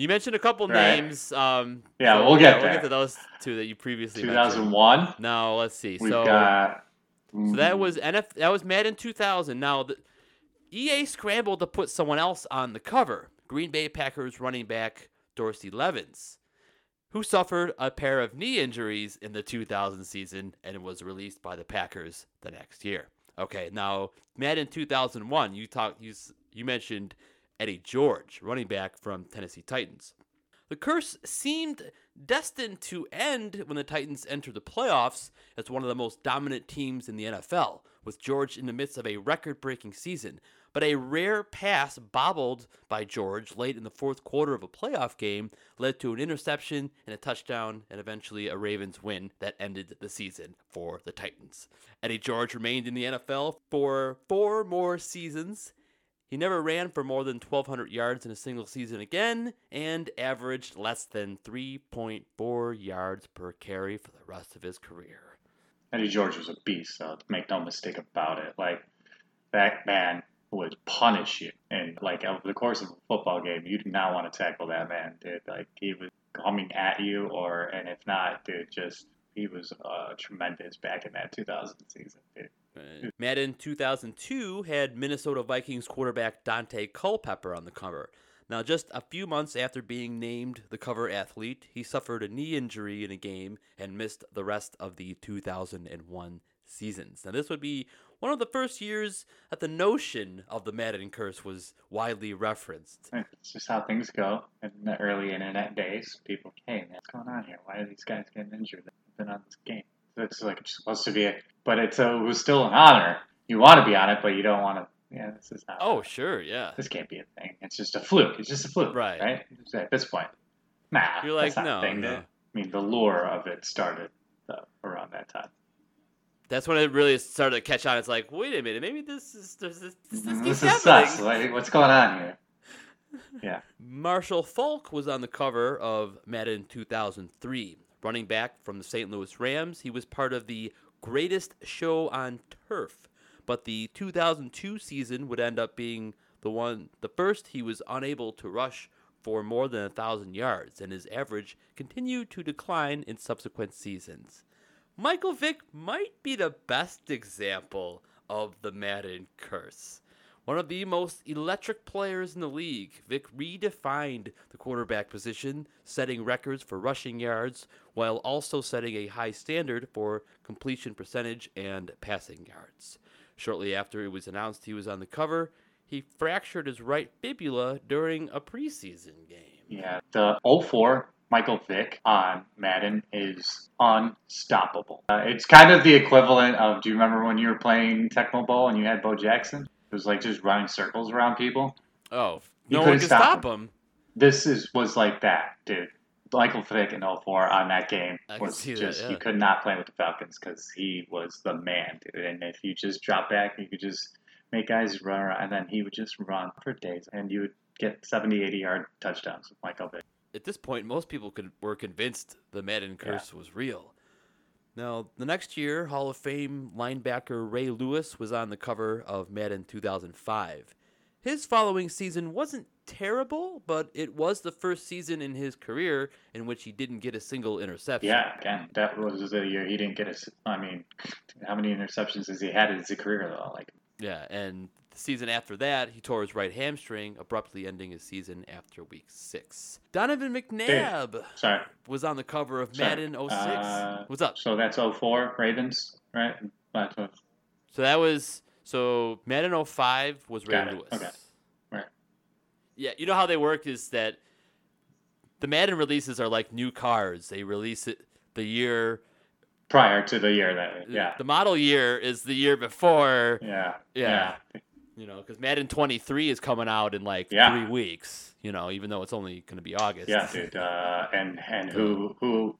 you mentioned a couple Right. names. Um, Yeah, so we'll get We'll get to those two that you previously Two mentioned. thousand one. Now let's see. We've so got. So that was NF. That was Madden 2000. Now the EA scrambled to put someone else on the cover. Green Bay Packers running back Dorsey Levens, who suffered a pair of knee injuries in the 2000 season and was released by the Packers the next year. Okay, now Madden 2001. You talked. You s- you mentioned Eddie George, running back from Tennessee Titans. The curse seemed destined to end when the Titans entered the playoffs as one of the most dominant teams in the NFL, with George in the midst of a record breaking season. But a rare pass bobbled by George late in the fourth quarter of a playoff game led to an interception and a touchdown, and eventually a Ravens win that ended the season for the Titans. Eddie George remained in the NFL for four more seasons he never ran for more than 1,200 yards in a single season again and averaged less than 3.4 yards per carry for the rest of his career. Eddie George was a beast, though. Make no mistake about it. Like that man would punish you, and like over the course of a football game, you did not want to tackle that man, dude. Like he was coming at you, or and if not, dude, just he was uh, tremendous back in that 2000 season, dude. Uh, Madden 2002 had Minnesota Vikings quarterback Daunte Culpepper on the cover. Now, just a few months after being named the cover athlete, he suffered a knee injury in a game and missed the rest of the 2001 seasons. Now, this would be one of the first years that the notion of the Madden curse was widely referenced. It's just how things go. In the early internet days, people, hey, man, what's going on here? Why are these guys getting injured? They've been on this game. It's like it's supposed to be, a, but it's a, it was still an honor. You want to be on it, but you don't want to. Yeah, this is not. Oh, sure, yeah. this can't be a thing. It's just a fluke. It's just a fluke, Right. Right? At this point, nah. You're like, that's not a no, thing. no. I mean, the lure of it started around that time. That's when it really started to catch on. It's like, wait a minute, maybe this is mm-hmm. this, is this, this, This keeps is happening. sus. Like, what's going on here? Yeah. Marshall Faulk was on the cover of Madden 2003. Running back from the St. Louis Rams, he was part of the greatest show on turf. But the 2002 season would end up being the one, the first he was unable to rush for more than a thousand yards, and his average continued to decline in subsequent seasons. Michael Vick might be the best example of the Madden curse. One of the most electric players in the league, Vick redefined the quarterback position, setting records for rushing yards while also setting a high standard for completion percentage and passing yards. Shortly after it was announced he was on the cover, he fractured his right fibula during a preseason game. Yeah. The 04 Michael Vick on Madden is unstoppable. Uh, it's kind of the equivalent of do you remember when you were playing Tecmo Bowl and you had Bo Jackson? It was like just running circles around people. Oh, You no one couldn't stop stop him. him. This is was like that, dude. Michael Vick in 04 on that game I was see that, just yeah. you could not play with the Falcons because he was the man, dude. And if you just drop back, you could just make guys run around, and then he would just run for days, and you would get 70, 80 yard touchdowns with Michael Vick. at this point, most people could, were convinced the Madden curse was real. Now, the next year, Hall of Fame linebacker Ray Lewis was on the cover of Madden 2005. His following season wasn't terrible, but it was the first season in his career in which he didn't get a single interception. Yeah, again, that was the year he didn't get a. I mean, how many interceptions has he had in his career though? Like, Yeah, and the season after that, he tore his right hamstring, abruptly ending his season after week six. Donovan McNabb Sorry. was on the cover of Sorry. Madden 06. Uh, What's up? So that's 04 Ravens, right? That's what- So that was so Madden 05 was Ray. Lewis. Okay. Right. Yeah, you know how they work is that the Madden releases are like new cars. They release it the year Prior to the year that, yeah. the model year is the year before, Yeah. Yeah. You know, cuz Madden 23 is coming out in like Yeah. 3 weeks, you know, even though it's only going to be August. Yeah, dude. Uh, and and who who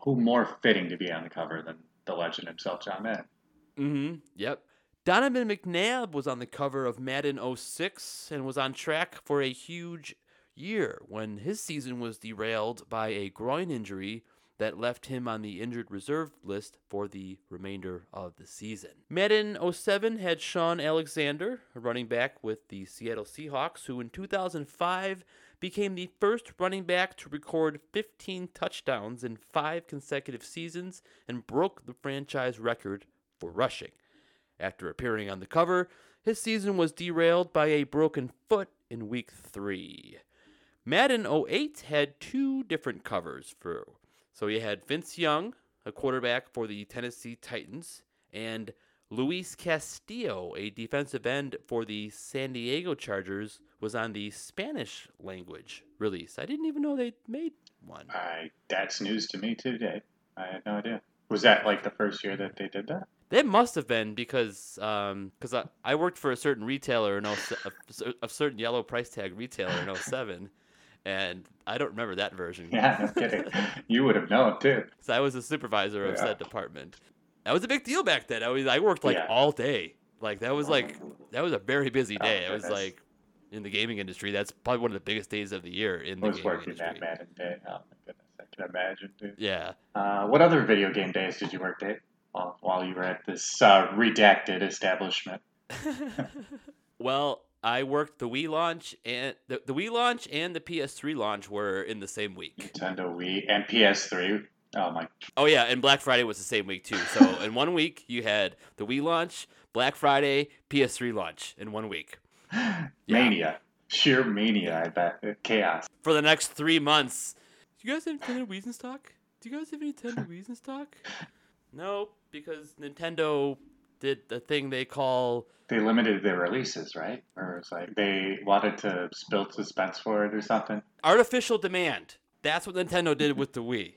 who more fitting to be on the cover than the legend himself, John Madden? Mm-hmm. Yep. Donovan McNabb was on the cover of Madden 06 and was on track for a huge year when his season was derailed by a groin injury that left him on the injured reserve list for the remainder of the season. Madden 07 had Shaun Alexander, a running back with the Seattle Seahawks, who in 2005 became the first running back to record 15 touchdowns in five consecutive seasons and broke the franchise record for rushing. After appearing on the cover, his season was derailed by a broken foot in week 3. Madden 08 had two different covers for so you had Vince Young, a quarterback for the Tennessee Titans, and Luis Castillo, a defensive end for the San Diego Chargers, was on the Spanish language release. I didn't even know they made one. I that's news to me too, Dave. I had no idea. Was that like the first year that they did that? That must have been because um, cause I, I worked for a certain retailer in 07, a, a certain yellow price tag retailer in 07, and I don't remember that version. Yeah, no kidding. you would have known too. So I was a supervisor of Yeah. said department. That was a big deal back then. I was I worked like Yeah. all day. Like that was like that was a very busy Oh, day. it was like in the gaming industry, that's probably one of the biggest days of the year in the was gaming working industry. that day. Oh my goodness, I can imagine, dude. Yeah. Uh, what other video game days did you work, Dave? While, while you were at this uh, redacted establishment. well, I worked the Wii launch and the, the Wii launch and the PS3 launch were in the same week. Nintendo Wii and PS3. Oh my Oh yeah, and Black Friday was the same week too. So in one week you had the Wii launch, Black Friday, PS3 launch in one week. mania, sheer mania. I bet chaos. For the next three months. Do you guys have Nintendo Wii's in stock? Do you guys have any Nintendo Wii's in stock? No, because Nintendo did the thing they call They limited their releases, right? Or it's like they wanted to build suspense for it or something. artificial demand. That's what Nintendo did with the Wii.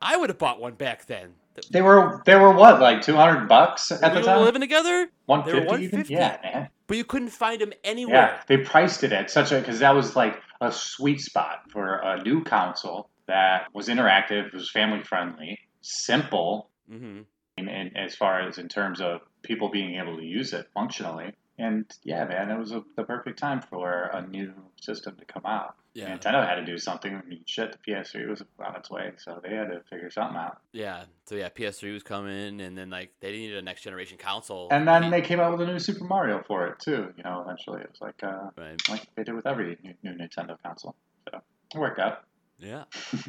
I would have bought one back then. They were they were what like two hundred bucks at we the time. living together, One. 150. Yeah, man. but you couldn't find them anywhere. Yeah, they priced it at such a because that was like a sweet spot for a new console that was interactive, was family friendly, simple, hmm in, as far as in terms of people being able to use it functionally. And yeah, man, it was a, the perfect time for a new system to come out. Yeah. Nintendo had to do something. I mean, shit, the PS3 was on its way, so they had to figure something out. Yeah. So yeah, PS3 was coming, and then like they needed a next generation console. And then they came out with a new Super Mario for it too. You know, eventually it was like uh, Right. like they did with every new, new Nintendo console. So it worked out. Yeah.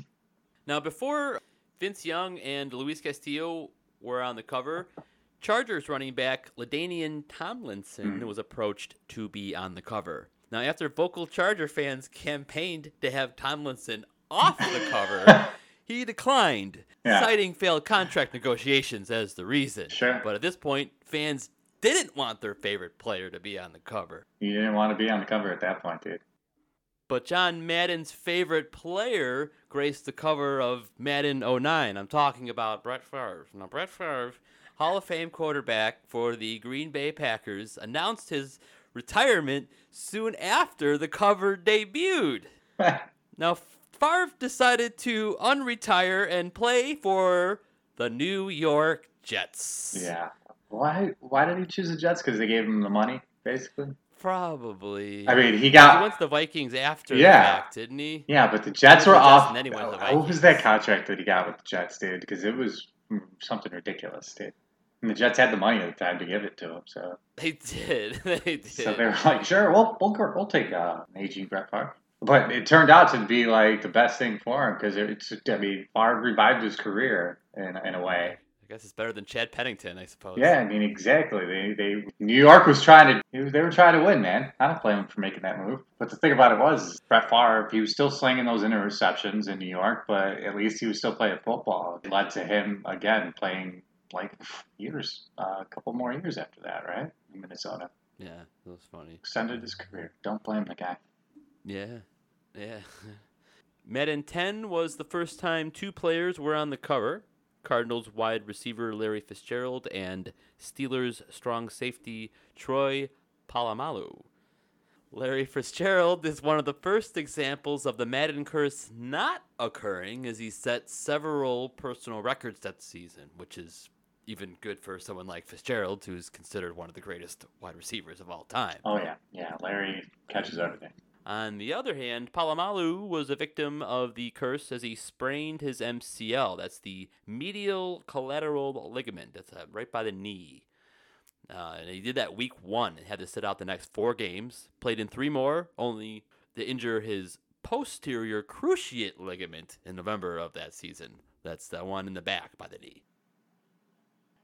now, before Vince Young and Luis Castillo were on the cover, Chargers running back LaDainian Tomlinson hmm. was approached to be on the cover. Now, after vocal Charger fans campaigned to have Tomlinson off the cover, he declined, Yeah. citing failed contract negotiations as the reason. Sure. But at this point, fans didn't want their favorite player to be on the cover. You didn't want to be on the cover at that point, dude. But John Madden's favorite player graced the cover of Madden 09. I'm talking about Brett Favre. Now, Brett Favre, Hall of Fame quarterback for the Green Bay Packers, announced his retirement soon after the cover debuted. Now, Favre decided to unretire and play for the New York Jets. yeah. Why? Why did he choose the Jets? Because they gave him the money, basically. Probably. I mean, he got. he went to the Vikings after Yeah. the fact, didn't he? Yeah, but the Jets were went to the Jets off. and then he went to the What was that contract that he got with the Jets, dude? Because it was something ridiculous, dude. And the Jets had the money at the time to give it to him, so They did. they did. so they were like, "Sure, we'll we'll we'll take uh, an aging Brett Favre." But it turned out to be like the best thing for him because it's. I mean, Favre revived his career in in a way. I guess it's better than Chad Pennington, I suppose. Yeah, I mean exactly. They, they New York was trying to they were trying to win, man. I don't blame them for making that move. But the thing about it was Brett Favre, he was still slinging those interceptions in New York, but at least he was still playing football. It led to him again playing like years, uh, a couple more years after that, right? In Minnesota, Yeah, that was funny. extended his career. Don't blame the guy. Yeah, yeah. Madden 10 was the first time two players were on the cover. Cardinals wide receiver Larry Fitzgerald and Steelers strong safety Troy Polamalu. Larry Fitzgerald is one of the first examples of the Madden curse not occurring as he set several personal records that season, which is even good for someone like Fitzgerald, who's considered one of the greatest wide receivers of all time. Oh yeah, yeah. Larry catches everything. On the other hand, Polamalu was a victim of the curse as he sprained his MCL. That's the medial collateral ligament. That's uh, right by the knee. Uh, and he did that week one and had to sit out the next four games. Played in three more, only to injure his posterior cruciate ligament in November of that season. That's the one in the back by the knee.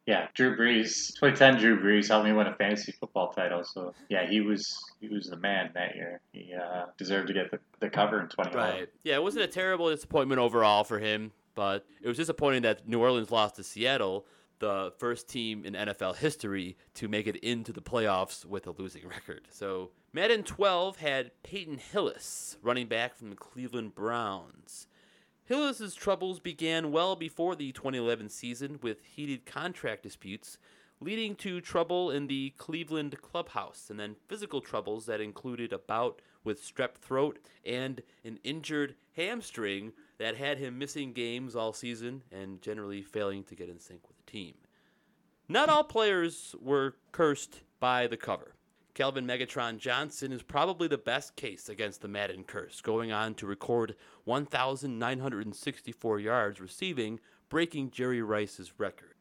Yeah, Drew Brees, 2010 Drew Brees helped me win a fantasy football title. So yeah, he was he was the man that year. He uh, deserved to get the, the cover in 2011. Right. Yeah, it wasn't a terrible disappointment overall for him, but it was disappointing that New Orleans lost to Seattle, the first team in NFL history to make it into the playoffs with a losing record. So Madden 12 had Peyton Hillis, running back from the Cleveland Browns. Hillis's troubles began well before the 2011 season with heated contract disputes, leading to trouble in the Cleveland clubhouse, and then physical troubles that included a bout with strep throat and an injured hamstring that had him missing games all season and generally failing to get in sync with the team. Not all players were cursed by the cover. Calvin Megatron Johnson is probably the best case against the Madden curse, going on to record 1,964 yards receiving, breaking Jerry Rice's record.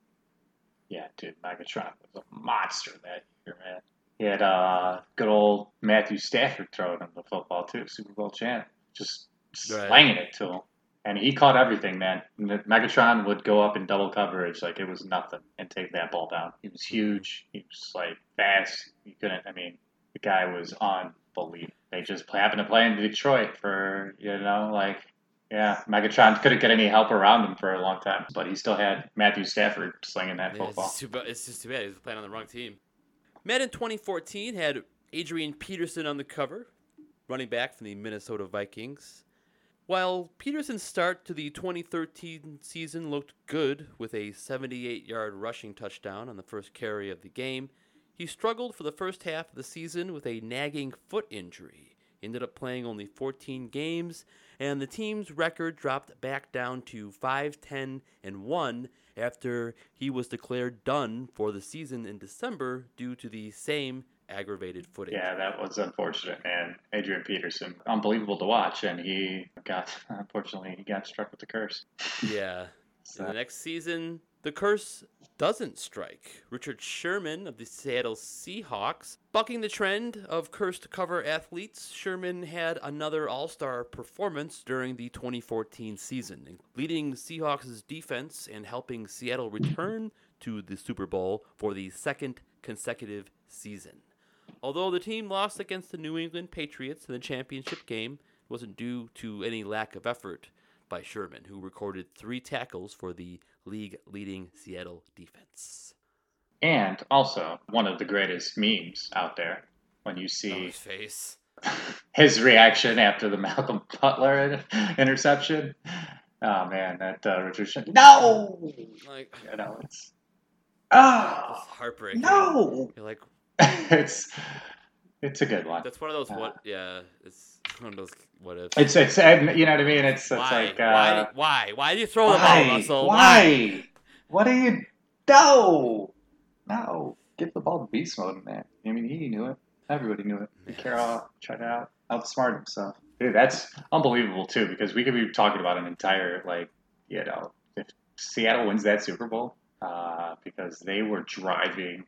Yeah, dude, Megatron was a monster that year, man. He had uh, good old Matthew Stafford throwing him the football too, Super Bowl champ, just Right. slanging it to him. And he caught everything, man. Megatron would go up in double coverage like it was nothing and take that ball down. He was huge. He was like fast. You couldn't. I mean, the guy was unbelievable. They just happened to play in Detroit for you know like yeah. Megatron couldn't get any help around him for a long time, but he still had Matthew Stafford slinging that Yeah, football. it's, ba- it's just too bad. He was playing on the wrong team. Madden 2014 had Adrian Peterson on the cover, running back from the Minnesota Vikings. While Peterson's start to the 2013 season looked good with a 78 yard rushing touchdown on the first carry of the game, he struggled for the first half of the season with a nagging foot injury. He ended up playing only 14 games, and the team's record dropped back down to 5 10 and 1 after he was declared done for the season in December due to the same aggravated foot injury. Yeah, that was unfortunate, man. Adrian Peterson, unbelievable to watch, and he got unfortunately he got struck with the curse. Yeah. In the next season, the curse doesn't strike. Richard Sherman of the Seattle Seahawks, bucking the trend of cursed cover athletes, Sherman had another All Star performance during the 2014 season, leading the Seahawks' defense and helping Seattle return to the Super Bowl for the second consecutive season. Although the team lost against the New England Patriots in the championship game, it wasn't due to any lack of effort by Sherman, who recorded three tackles for the league leading Seattle defense. And also one of the greatest memes out there when you Oh, see his face. his reaction after the Malcolm Butler interception. Oh man, that uh, Richard Sherman. No, Like, you know it's it's oh heartbreaking. no. You're like, it's it's a good one. that's one of those Uh, what? Yeah, it's one of those what ifs. It's it's you know what I mean. It's it's why? like why? uh, did- Why? Why do you throw the ball, why Russell? why what are you no no give the ball to beast mode man. I mean he knew it. Everybody knew it. Yeah. Carroll tried to out outsmart himself. Dude, that's unbelievable too because we could be talking about an entire like you know if Seattle wins that Super Bowl uh, because they were driving.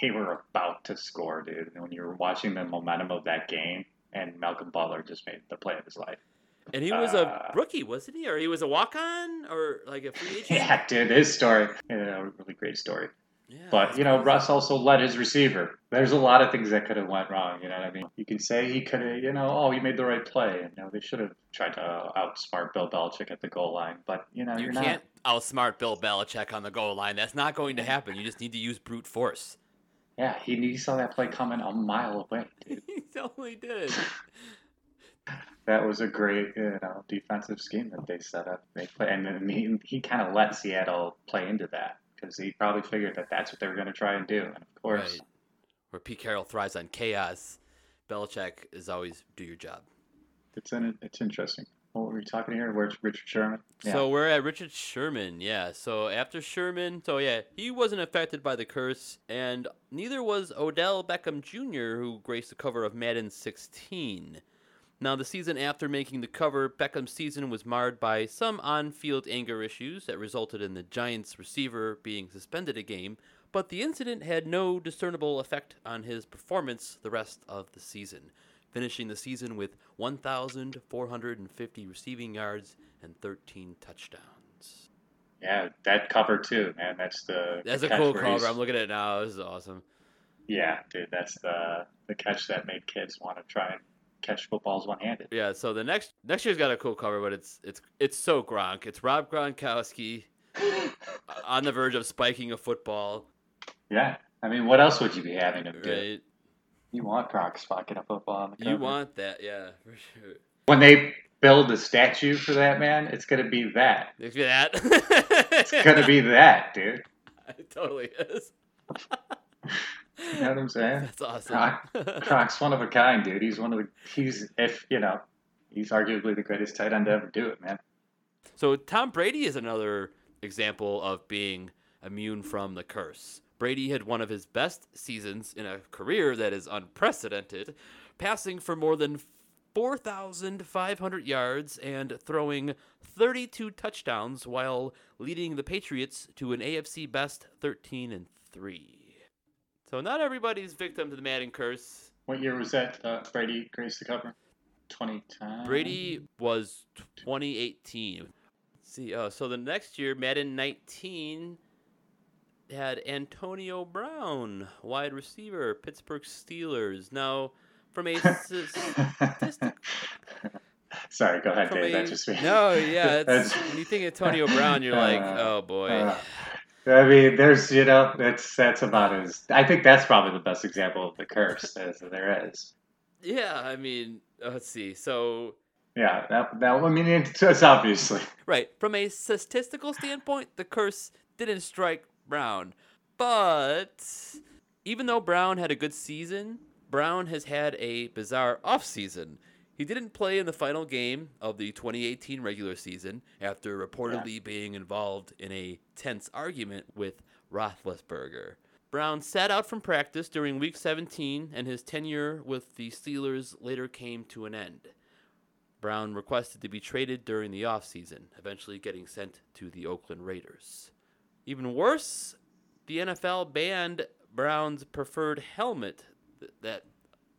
They were about to score, dude. And when you were watching the momentum of that game, and Malcolm Butler just made the play of his life. And he was Uh, a rookie, wasn't he? Or he was a walk on or like a free agent? Yeah, dude, his story, you know, really great story. Yeah, But you know, crazy. Russ also led his receiver. There's a lot of things that could have went wrong. You know what I mean? You can say he could have, you know, oh, he made the right play. You know, they should have tried to outsmart Bill Belichick at the goal line. But you know, You you're can't outsmart Bill Belichick on the goal line. That's not going to happen. You just need to use brute force. Yeah, he, he saw that play coming a mile away. Dude. he totally did. That was a great, you know, defensive scheme that they set up. They play, and then he, he kind of let Seattle play into that because he probably figured that that's what they were going to try and do. And of course, Right. Where Pete Carroll thrives on chaos, Belichick is always do your job. it's in, it's interesting. What were we talking here? Where's Richard Sherman? Yeah. So we're at Richard Sherman, yeah. So after Sherman, so yeah, he wasn't affected by the curse, and neither was Odell Beckham Jr., who graced the cover of Madden 16. Now, the season after making the cover, Beckham's season was marred by some on field anger issues that resulted in the Giants receiver being suspended a game, but the incident had no discernible effect on his performance the rest of the season, finishing the season with 1,450 receiving yards and 13 touchdowns. yeah, that cover too, man. That's the That's the a cool catch where he's- cover. I'm looking at it now. This is awesome. Yeah, dude, that's the the catch that made kids want to try and catch footballs one handed. Yeah, so the next next year's got a cool cover, but it's it's it's so Gronk. It's Rob Gronkowski on the verge of spiking a football. Yeah, I mean, what else would you be having him do? Right? You want Gronk fucking a football on the cover. You want that, yeah, for sure. when they build a statue for that man, it's gonna be that. Look at that. It's gonna be that, dude. It totally is. You know what I'm saying? That's awesome. Gronk, Gronk's one of a kind, dude. He's one of the he's if you know, he's arguably the greatest tight end to ever do it, man. So Tom Brady is another example of being immune from the curse. Brady had one of his best seasons in a career that is unprecedented, passing for more than 4,500 yards and throwing 32 touchdowns while leading the Patriots to an AFC best 13 and 3. So not everybody's victim to the Madden curse. What year was that? Uh, Brady graced the cover. Twenty ten. Brady was 2018. Let's see, uh, so the next year, Madden 19 had Antonio Brown, wide receiver, Pittsburgh Steelers. Now, from a statistic, Sorry, go ahead, Dave. a- That just me. no, yeah, it's, That's- when you think Antonio Brown, you're like, Uh, oh boy. uh, I mean, there's you know that's that's about as I think that's probably the best example of the curse as there is. yeah, I mean, uh, let's see. So, Yeah, that, that I mean it's, it's obviously Right. From a statistical standpoint, the curse didn't strike Brown. But even though Brown had a good season, Brown has had a bizarre offseason. He didn't play in the final game of the 2018 regular season after reportedly being involved in a tense argument with Roethlisberger. Brown sat out from practice during week 17, and his tenure with the Steelers later came to an end. Brown requested to be traded during the offseason, eventually getting sent to the Oakland Raiders. Even worse, the NFL banned Brown's preferred helmet th- that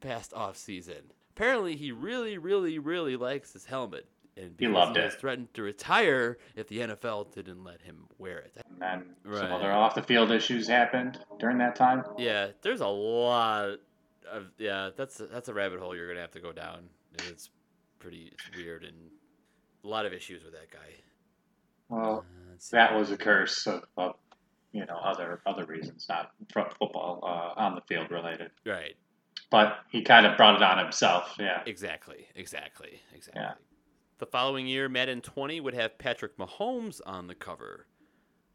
past offseason. Apparently, he really, really, really likes his helmet. And He loved has it. threatened to retire if the NFL didn't let him wear it. and then Right. some other off the field issues happened during that time. Yeah, there's a lot of yeah. That's that's a rabbit hole you're gonna have to go down. It's pretty it's weird and a lot of issues with that guy. Well, uh, Uh, that was a curse of, of you know other other reasons, not football uh, on the field related. right. But he kind of brought it on himself. Yeah. Exactly. Exactly. Exactly. Yeah. The following year, Madden 20 would have Patrick Mahomes on the cover.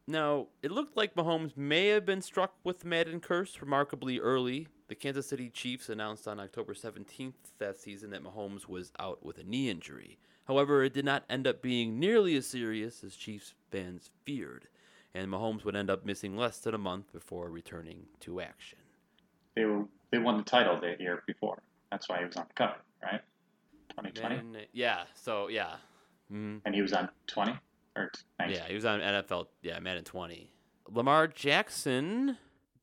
Now, it looked like Mahomes may have been struck with the Madden curse remarkably early. The Kansas City Chiefs announced on October 17th that season that Mahomes was out with a knee injury. However, it did not end up being nearly as serious as Chiefs fans feared, and Mahomes would end up missing less than a month before returning to action. They were they won the title the year before. That's why he was on the cover, right? 2020, Madden- yeah, so yeah. Mhm. and he was on 20 or 19. Yeah, he was on NFL. Yeah, Madden 20. Lamar Jackson,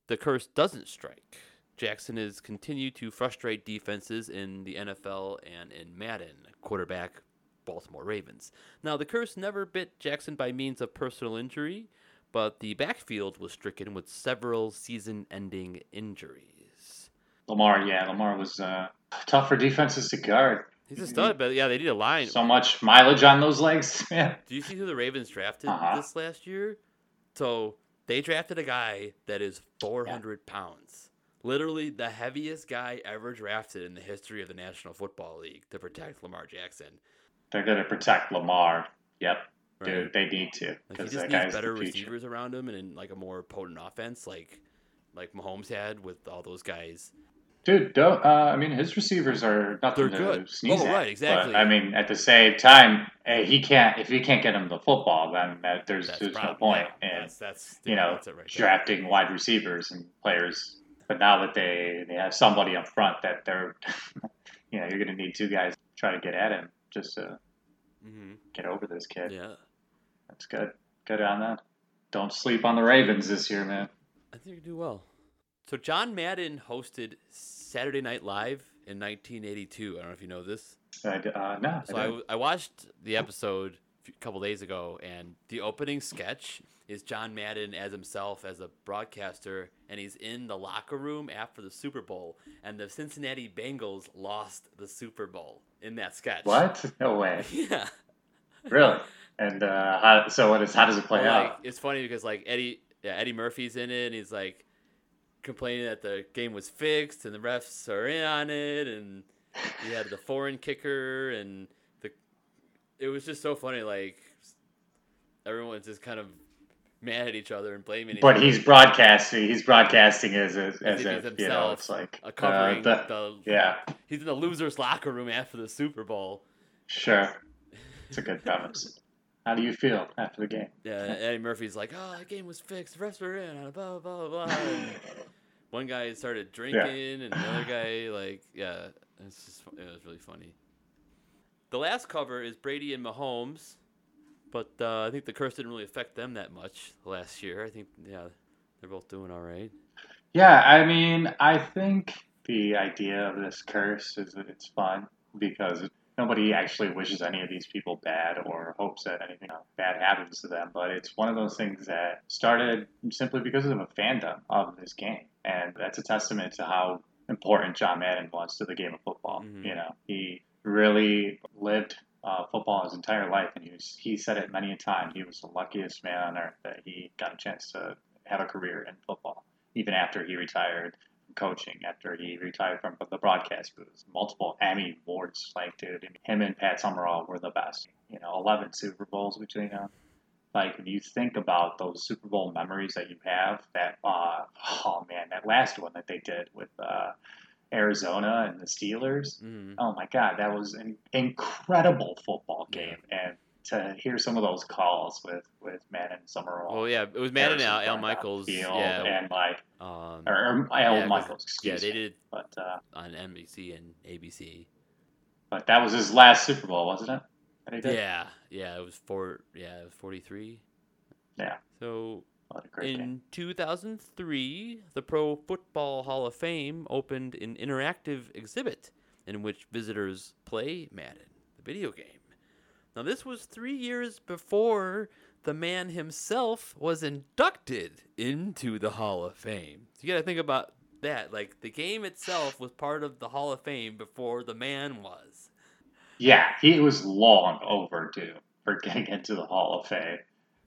the curse doesn't strike. Jackson has continued to frustrate defenses in the NFL and in Madden. Quarterback Baltimore Ravens. Now, the curse never bit Jackson by means of personal injury, but the backfield was stricken with several season ending injuries. Lamar, yeah, Lamar was uh, tough for defenses to guard. He's a stud, but yeah, they need a line. So much mileage on those legs, man. Do you see who the Ravens drafted Uh-huh. this last year? So they drafted a guy that is 400 pounds. Literally the heaviest guy ever drafted in the history of the National Football League to protect Lamar Jackson. They're going to protect Lamar. Yep, Right? dude, they need to Like he just that needs better receivers around him and in like a more potent offense, like like Mahomes had with all those guys. Dude, don't. Uh, I mean, his receivers are nothing They're to good. sneeze Oh, at. right, exactly. But, I mean, at the same time, eh, he can't. If he can't get him the football, then that, there's That's there's the no point Yeah, in that's that's you know right there. drafting wide receivers and players. But now that they they have somebody up front that they're, you know, you're going to need two guys to try to get at him just to mm-hmm. get over this kid. Yeah, That's good. Good on that. Don't sleep on the Ravens this year, man. I think you do well. So John Madden hosted Saturday Night Live in 1982. I don't know if you know this. I uh, no. So I I. I watched the episode a couple days ago, and the opening sketch is John Madden as himself as a broadcaster, and he's in the locker room after the Super Bowl, and the Cincinnati Bengals lost the Super Bowl in that sketch. what? No way. Yeah. Really? And uh, how, so what is? How does it play Well, out? like, it's funny because like Eddie, yeah, Eddie Murphy's in it, and he's like complaining that the game was fixed and the refs are in on it, and you had the foreign kicker, and it was just so funny. Like everyone's just kind of mad at each other and blaming. each But other. he's broadcasting. He's broadcasting as if, as he's if you know himself, it's like uh, uh, covering the- the, yeah, He's in the losers' locker room after the Super Bowl. sure. It's a good premise. How do you feel after the game? Yeah, Eddie Murphy's like, "Oh, the game was fixed. The refs were in." Blah blah blah. blah. One guy started drinking, and another guy like, yeah, it's just it was really funny. The last cover is Brady and Mahomes, but uh, I think the curse didn't really affect them that much last year. I think yeah, they're both doing all right. Yeah, I mean, I think the idea of this curse is that it's fun because nobody actually wishes any of these people bad or hopes that anything bad happens to them. But it's one of those things that started simply because of a fandom of this game, and that's a testament to how important John Madden was to the game of football. Mhm. You know, he really lived uh, football his entire life, and he was he said it many a time. He was the luckiest man on earth that he got a chance to have a career in football, even after he retired from coaching, after he retired from the broadcast booth, multiple Emmy awards. Like, dude, him and Pat Summerall were the best. You know, eleven Super Bowls between them. Like when you think about those Super Bowl memories that you have, that uh, oh man, that last one that they did with uh, Arizona and the Steelers. Mm. Oh my God, that was an incredible football game, and to hear some of those calls with with Madden Summerall. Oh yeah, it was Madden and Al, Al Michaels. Yeah, and like um, or, or Al yeah, Michaels, yeah, excuse they me. did But uh, on NBC and ABC. but that was his last Super Bowl, wasn't it? That he did? Yeah, yeah, it was four. Yeah, it was forty-three. Yeah. So What a great in 2003, the Pro Football Hall of Fame opened an interactive exhibit in which visitors play Madden, the video game. Now, this was three years before the man himself was inducted into the Hall of Fame. So you got to think about that. Like, the game itself was part of the Hall of Fame before the man was. Yeah, he was long overdue for getting into the Hall of Fame.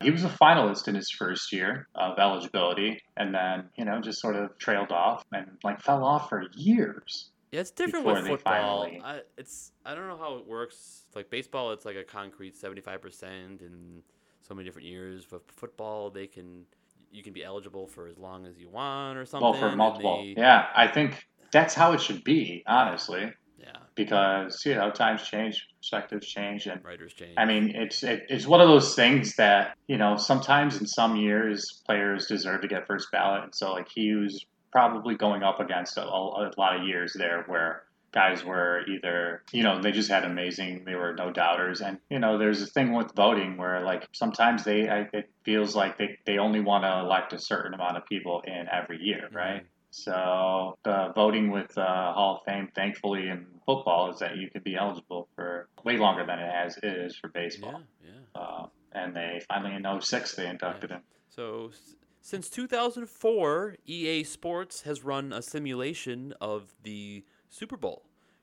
He was a finalist in his first year of eligibility, and then you know just sort of trailed off and like fell off for years. Yeah, it's different with football. finally- I, it's I don't know how it works. Like baseball, it's like a concrete seventy five percent in so many different years. But football, they can you can be eligible for as long as you want or something. Well, for multiple, they- yeah, I think that's how it should be, honestly, yeah, because you know times change, perspectives change, and writers change. I mean, it's it, it's one of those things that you know sometimes in some years players deserve to get first ballot, and so like he was probably going up against a, a lot of years there where guys were either you know they just had amazing, they were no doubters, and you know there's a thing with voting where like sometimes they I, it feels like they they only want to elect a certain amount of people in every year, mm-hmm. right? So the voting with uh, Hall of Fame, thankfully in football, is that you can be eligible for way longer than it has it is for baseball. yeah. Uh, and they finally in 06 they inducted him. So s- since 2004, EA Sports has run a simulation of the Super Bowl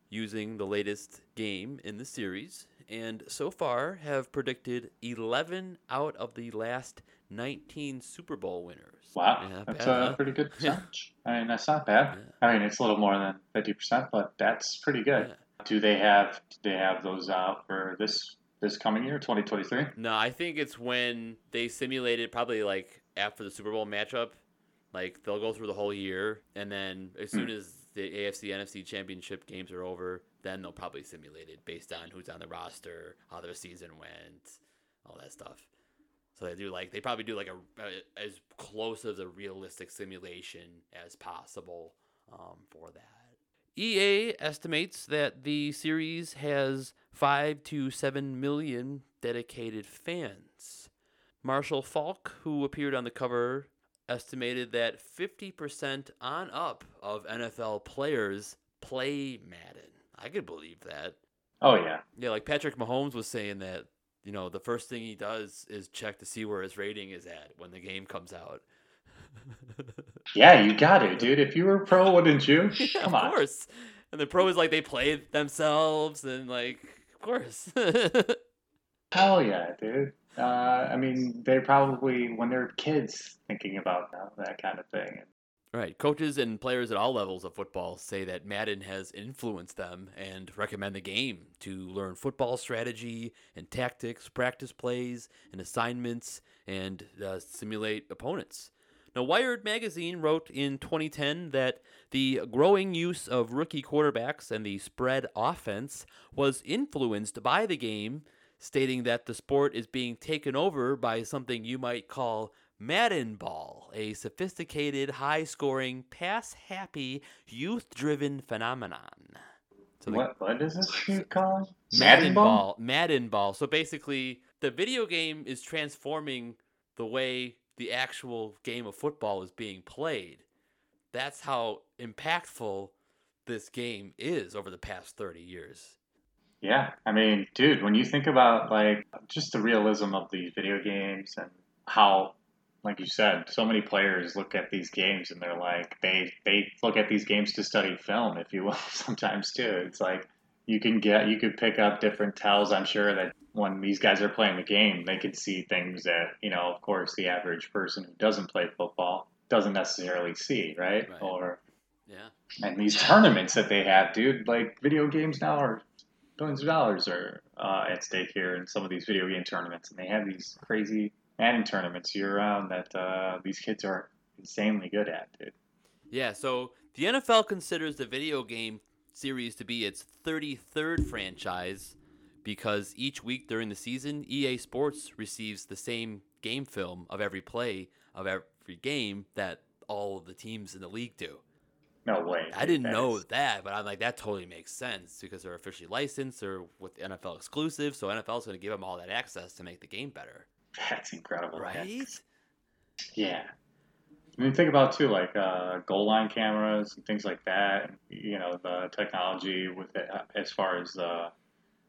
using the latest game in the series, and so far have predicted 11 out of the last 19 Super Bowl winners. Wow, Yeah, that's bad, a huh? pretty good percentage. I mean, that's not bad. I mean, it's a little more than 50%, but that's pretty good. Yeah. Do they have do they have those out for this this coming year, 2023? No, I think it's when they simulated probably like after the Super Bowl matchup. Like they'll go through the whole year, and then as hmm. soon as the AFC NFC Championship games are over, then they'll probably simulate it based on who's on the roster, how their season went, all that stuff. So they do like they probably do like a, a as close as a realistic simulation as possible um, for that. EA estimates that the series has 5 to 7 million dedicated fans. Marshall Faulk, who appeared on the cover, estimated that 50% on up of NFL players play Madden. I could believe that. Oh yeah. Yeah, like Patrick Mahomes was saying that, you know, the first thing he does is check to see where his rating is at when the game comes out. Yeah, you got it, dude. If you were pro, wouldn't you? Yeah, Come of on. course. And the pro is like they play themselves and like of course. Hell yeah, dude. Uh, I mean, they probably when they're kids thinking about that, that kind of thing. Right. Coaches and players at all levels of football say that Madden has influenced them and recommend the game to learn football strategy and tactics, practice plays and assignments, and uh, simulate opponents. Now, Wired magazine wrote in 2010 that the growing use of rookie quarterbacks and the spread offense was influenced by the game, stating that the sport is being taken over by something you might call Madden Ball, a sophisticated, high scoring, pass happy, youth driven phenomenon. So the- what what is this you call? Madden Ball. Madden Ball. So basically, the video game is transforming the way the actual game of football is being played. That's how impactful this game is over the past 30 years. Yeah, I mean, dude, when you think about like just the realism of these video games and how, like you said, so many players look at these games and they're like they they look at these games to study film, if you will, sometimes too. It's like you can get you could pick up different tells. I'm sure that when these guys are playing the game, they could see things that you know, of course, the average person who doesn't play football doesn't necessarily see, right? Right. Or Yeah. and these tournaments that they have, dude, like video games now are billions of dollars are uh, at stake here in some of these video game tournaments, and they have these crazy Madden tournaments year round that uh, these kids are insanely good at, dude. Yeah, so the NFL considers the video game series to be its 33rd franchise because each week during the season, EA Sports receives the same game film of every play of every game that all of the teams in the league do. No way. I didn't that know is- that, but I'm like, that totally makes sense because they're officially licensed, they're with NFL exclusive, so NFL's going to give them all that access to make the game better. That's incredible. Right? Yeah. I mean, think about too, like uh, goal line cameras and things like that. You know, the technology with it, uh, as far as uh,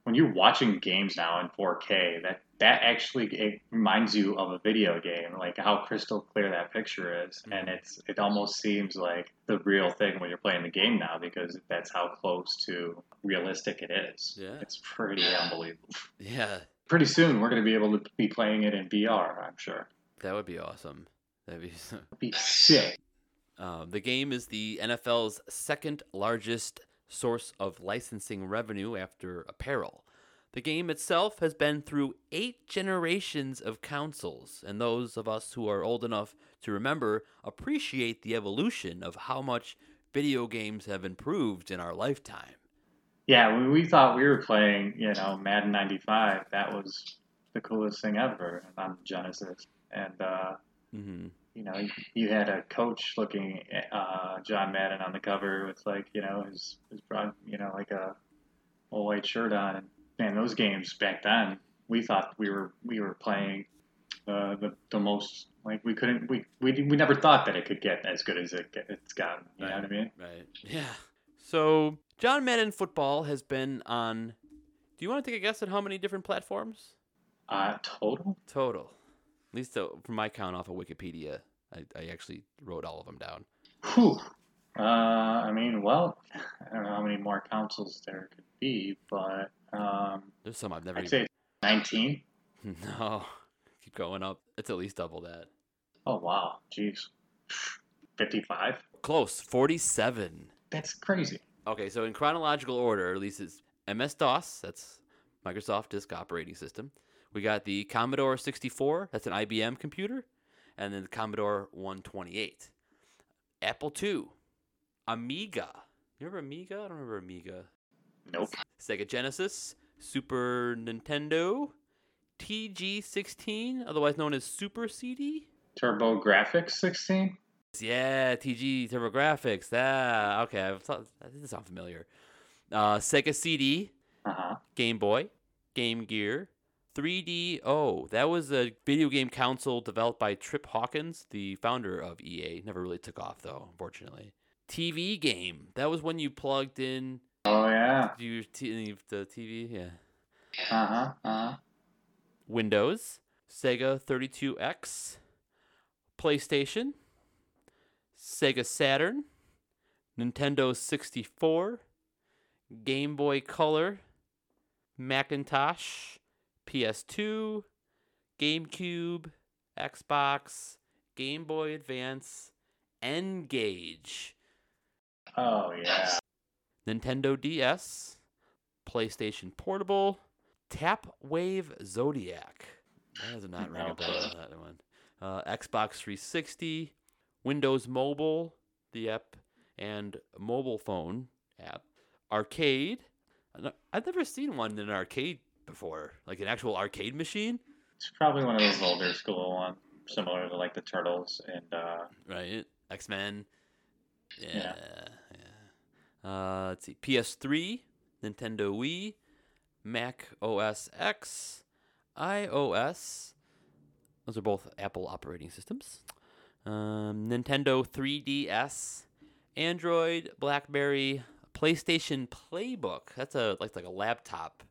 when you're watching games now in 4K, that that actually it reminds you of a video game, like how crystal clear that picture is, and it's it almost seems like the real thing when you're playing the game now because that's how close to realistic it is. Yeah. It's pretty unbelievable. Yeah, Pretty soon, we're going to be able to be playing it in VR. I'm sure. that would be awesome. That'd be. Be sick. Um, the game is the NFL's second largest source of licensing revenue after apparel. The game itself has been through eight generations of consoles, and those of us who are old enough to remember appreciate the evolution of how much video games have improved in our lifetime. Yeah, when we thought we were playing, you know, Madden '95, that was the coolest thing ever on Genesis. And uh, hmm you know, you had a coach looking at uh, John Madden on the cover with like, you know, his his broad, you know, like a old white shirt on. And man, those games back then, we thought we were we were playing uh, the the most Like we couldn't, we we we never thought that it could get as good as it it's gotten. You know what I mean? Right. Yeah. So John Madden football has been on. Do you want to take a guess at how many different platforms? Uh, total. Total. At least uh, from my count off of Wikipedia, I, I actually wrote all of them down. Whew. Uh, I mean, well, I don't know how many more consoles there could be, but um, There's some I've never. I'd even... say nineteen. No. Keep going up. It's at least double that. Oh wow, jeez, fifty-five. Close. Forty-seven. That's crazy. Okay, so in chronological order, at least it's MS DOS, that's Microsoft Disk Operating System. We got the Commodore 64, that's an IBM computer, and then the Commodore 128. Apple II, Amiga. You remember Amiga? I don't remember Amiga. Nope. Sega Genesis, Super Nintendo, TG16, otherwise known as Super CD. TurboGrafx sixteen. Yeah, TG TurboGrafx. That okay. I thought, that sound familiar. Uh, Sega CD, Uh huh. Game Boy, Game Gear, 3DO. That was a video game console developed by Trip Hawkins, the founder of EA. Never really took off though, unfortunately. TV game. That was when you plugged in Oh yeah. your t- the TV. Yeah. Uh huh. Uh huh. Windows, Sega 32X, PlayStation, Sega Saturn, Nintendo 64, Game Boy Color, Macintosh, PS2, GameCube, Xbox, Game Boy Advance, N-Gage, Oh yeah. Nintendo DS, PlayStation Portable, Tap Wave Zodiac. That does not ring a bell. That one. Uh, Xbox 360, Windows Mobile, the app, and mobile phone app. Arcade. I've never seen one in an arcade before, like an actual arcade machine. It's probably one of those older school ones, similar to like the Turtles and uh, Right? X Men. Yeah. Yeah. yeah. Uh, let's see. PS3, Nintendo Wii, Mac OS X, iOS. Those are both Apple operating systems. Um, Nintendo 3DS, Android, BlackBerry, PlayStation Playbook. That's a like like a laptop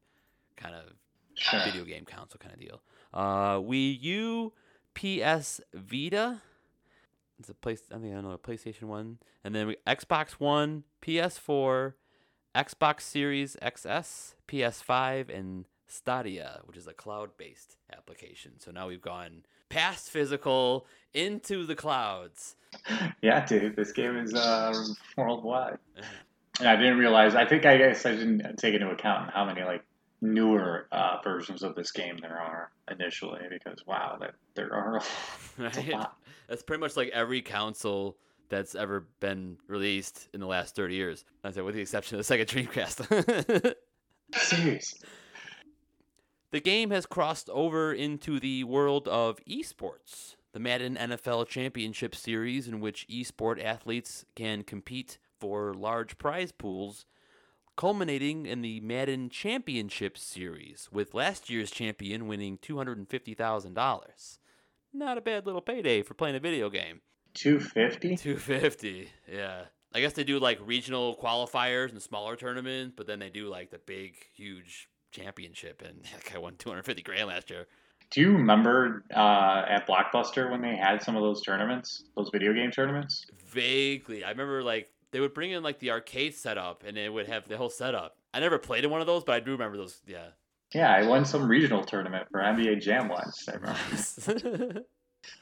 kind of video game console kind of deal. Uh, Wii U, PS Vita. It's a place. I think I know a PlayStation One, and then we, Xbox One, PS4, Xbox Series XS, PS5, and Stadia, which is a cloud-based application. So now we've gone past physical into the clouds. Yeah, dude, this game is uh, worldwide. And I didn't realize. I think I guess I didn't take into account how many like newer uh, versions of this game there are initially. Because wow, that there are. A Right? lot. That's pretty much like every console that's ever been released in the last 30 years. I said, with the exception of the Sega Dreamcast. Seriously. The game has crossed over into the world of esports. The Madden NFL Championship Series, in which esport athletes can compete for large prize pools, culminating in the Madden Championship Series, with last year's champion winning $250,000. Not a bad little payday for playing a video game. Two fifty. 250, yeah. I guess they do like regional qualifiers and smaller tournaments, but then they do like the big, huge championship, and that guy won 250 grand last year. Do you remember uh, at Blockbuster when they had some of those tournaments, those video game tournaments? Vaguely, I remember like they would bring in like the arcade setup, and it would have the whole setup. I never played in one of those, but I do remember those. Yeah. Yeah, I won some regional tournament for NBA Jam once. I remember.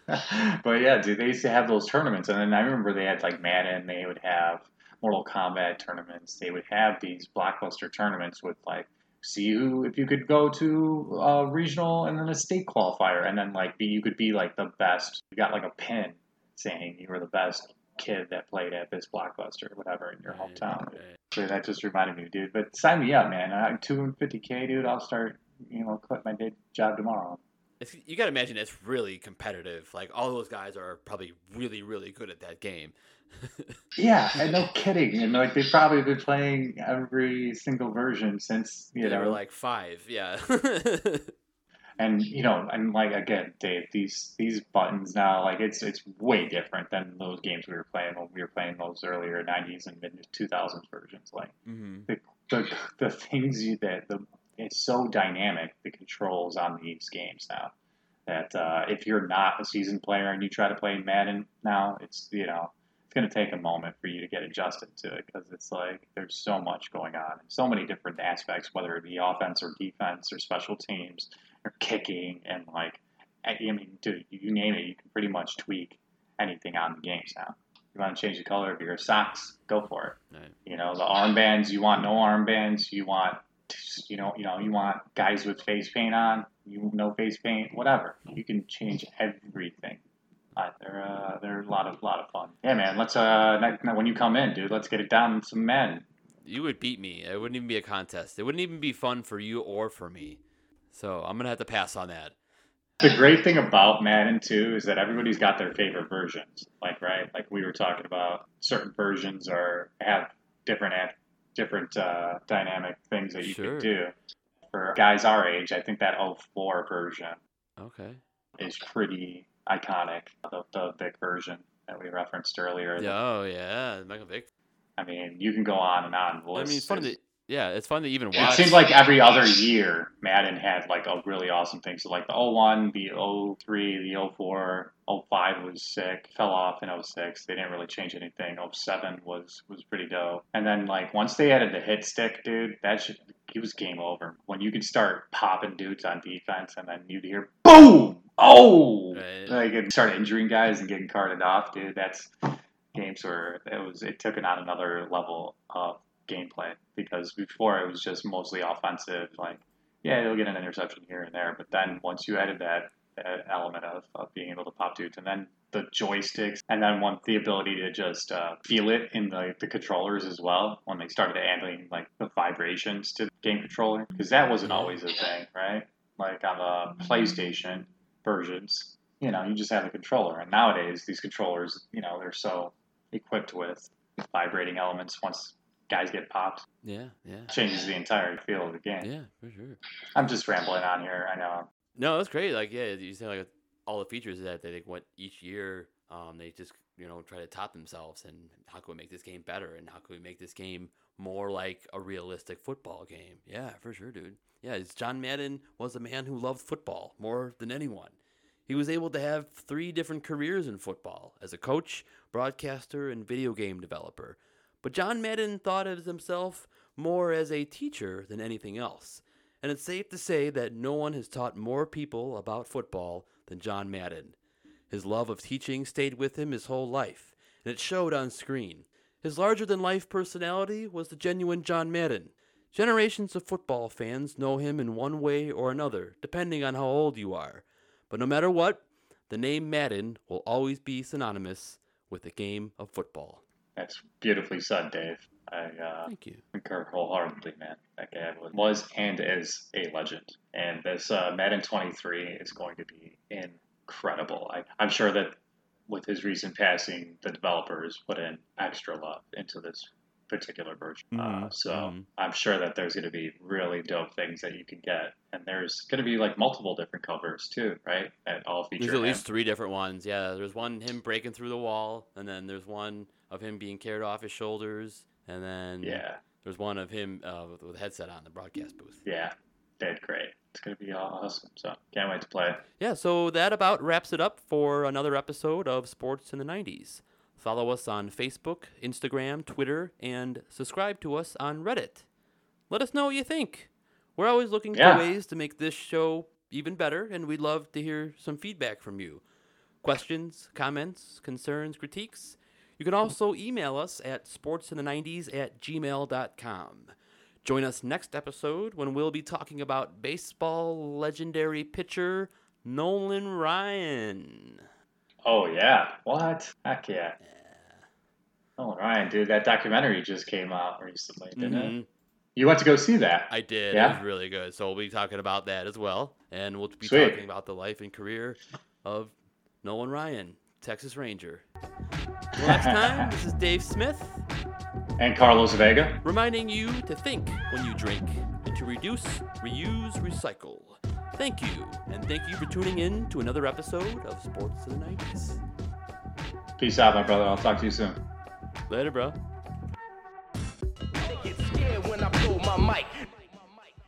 but yeah, dude, they used to have those tournaments, and then I remember they had like Madden. They would have Mortal Kombat tournaments. They would have these blockbuster tournaments with like see who if you could go to a regional and then a state qualifier, and then like be you could be like the best. You got like a pin saying you were the best kid that played at this blockbuster, or whatever, in your hometown. right. So that just reminded me, dude. But sign me up, man. Uh, 250k, dude. I'll start, you know, quit my day job tomorrow. It's, you got to imagine it's really competitive. Like all those guys are probably really, really good at that game. Yeah, and no kidding. And like they've probably been playing every single version since you they know. were like five, yeah. And you know, and like again, Dave, these these buttons now, like it's it's way different than those games we were playing when we were playing those earlier '90s and mid 2000s versions. Like Mm-hmm. the the, the things you that the it's so dynamic the controls on these games now that uh, if you're not a seasoned player and you try to play Madden now, it's you know it's going to take a moment for you to get adjusted to it because it's like there's so much going on, so many different aspects, whether it be offense or defense or special teams or kicking and like I I mean, dude, you name it, you can pretty much tweak anything on the games now. You want to change the color of your socks, go for it. Right. You know, the armbands, you want no armbands, you want you know, you know, you want guys with face paint on, you no face paint, whatever. You can change everything. They're uh, they're a lot of lot of fun. Yeah, man. Let's uh next, when you come in, dude, let's get it down to some men. You would beat me. It wouldn't even be a contest. It wouldn't even be fun for you or for me. So I'm gonna have to pass on that. The great thing about Madden too is that everybody's got their favorite versions. Like right, like we were talking about, certain versions are have different ad- different uh, dynamic things that you Sure. can do. For guys our age, I think that 04 version Okay. is pretty iconic. The, the Vick version that we referenced earlier. Oh yeah, Michael Vick. I mean, you can go on and on. I mean, it's fun to yeah, it's fun to even watch. It seems like every other year, Madden had like a really awesome thing. So like the 01, the 03, the 04, 05 was sick. Fell off in 06. They didn't really change anything. 07 was was pretty dope. And then like once they added the hit stick, dude, that should it was game over. When you could start popping dudes on defense and then you'd hear boom, oh, Right. like and start injuring guys and getting carted off, dude. That's games where it was it took it on another level of gameplay because before it was just mostly offensive. Like, yeah, you'll get an interception here and there, but then once you added that, that element of, of being able to pop dudes, and then the joysticks, and then once the ability to just uh, feel it in the, the controllers as well when they started adding like the vibrations to the game controller because that wasn't always a thing, right? Like on the PlayStation versions, you know, you just have a controller, and nowadays these controllers, you know, they're so equipped with vibrating elements once guys get popped yeah, yeah, changes the entire feel of the game. yeah, for sure. I'm just rambling on here. I know. No, that's great. Like, yeah, you say like all the features that they went each year. Um, they just you know try to top themselves and how can we make this game better and how can we make this game more like a realistic football game? Yeah, for sure, dude. Yeah, John Madden was a man who loved football more than anyone. He was able to have three different careers in football as a coach, broadcaster, and video game developer. But John Madden thought of himself more as a teacher than anything else. And it's safe to say that no one has taught more people about football than John Madden. His love of teaching stayed with him his whole life, and it showed on screen. His larger than life personality was the genuine John Madden. Generations of football fans know him in one way or another, depending on how old you are. But no matter what, the name Madden will always be synonymous with the game of football. That's beautifully said, Dave. I uh, Thank you. concur wholeheartedly, man. That guy was- and is a legend. And this uh, Madden 23 is going to be incredible. I, I'm sure that with his recent passing, the developers put in extra love into this particular version. Uh, Mhm, so mhm. I'm sure that there's going to be really dope things that you can get. And there's going to be like multiple different covers too, right? That all feature There's at him. least three different ones. Yeah, there's one him breaking through the wall, and then there's one of him being carried off his shoulders, and then Yeah, there's one of him uh, with, with a headset on the broadcast booth. yeah, dead great. It's going to be awesome. So can't wait to play it. Yeah, so that about wraps it up for another episode of Sports in the 90s. Follow us on Facebook, Instagram, Twitter, and subscribe to us on Reddit. Let us know what you think. We're always looking Yeah. for ways to make this show even better, and we'd love to hear some feedback from you. Questions, comments, concerns, critiques. You can also email us at sportsin the90s at gmail.com. Join us next episode when we'll be talking about baseball legendary pitcher Nolan Ryan. Oh yeah, what? Heck yeah. Oh Ryan, dude, that documentary just came out recently, didn't it? Mhm. You went to go see that? I did. Yeah. It was really good. So we'll be talking about that as well. And we'll be Sweet. talking about the life and career of Nolan Ryan, Texas Ranger. Till next time, this is Dave Smith And Carlos Vega. reminding you to think when you drink and to reduce, reuse, recycle. Thank you, and thank you for tuning in to another episode of Sports in the 90s. Peace out, my brother. I'll talk to you soon. Later, bro.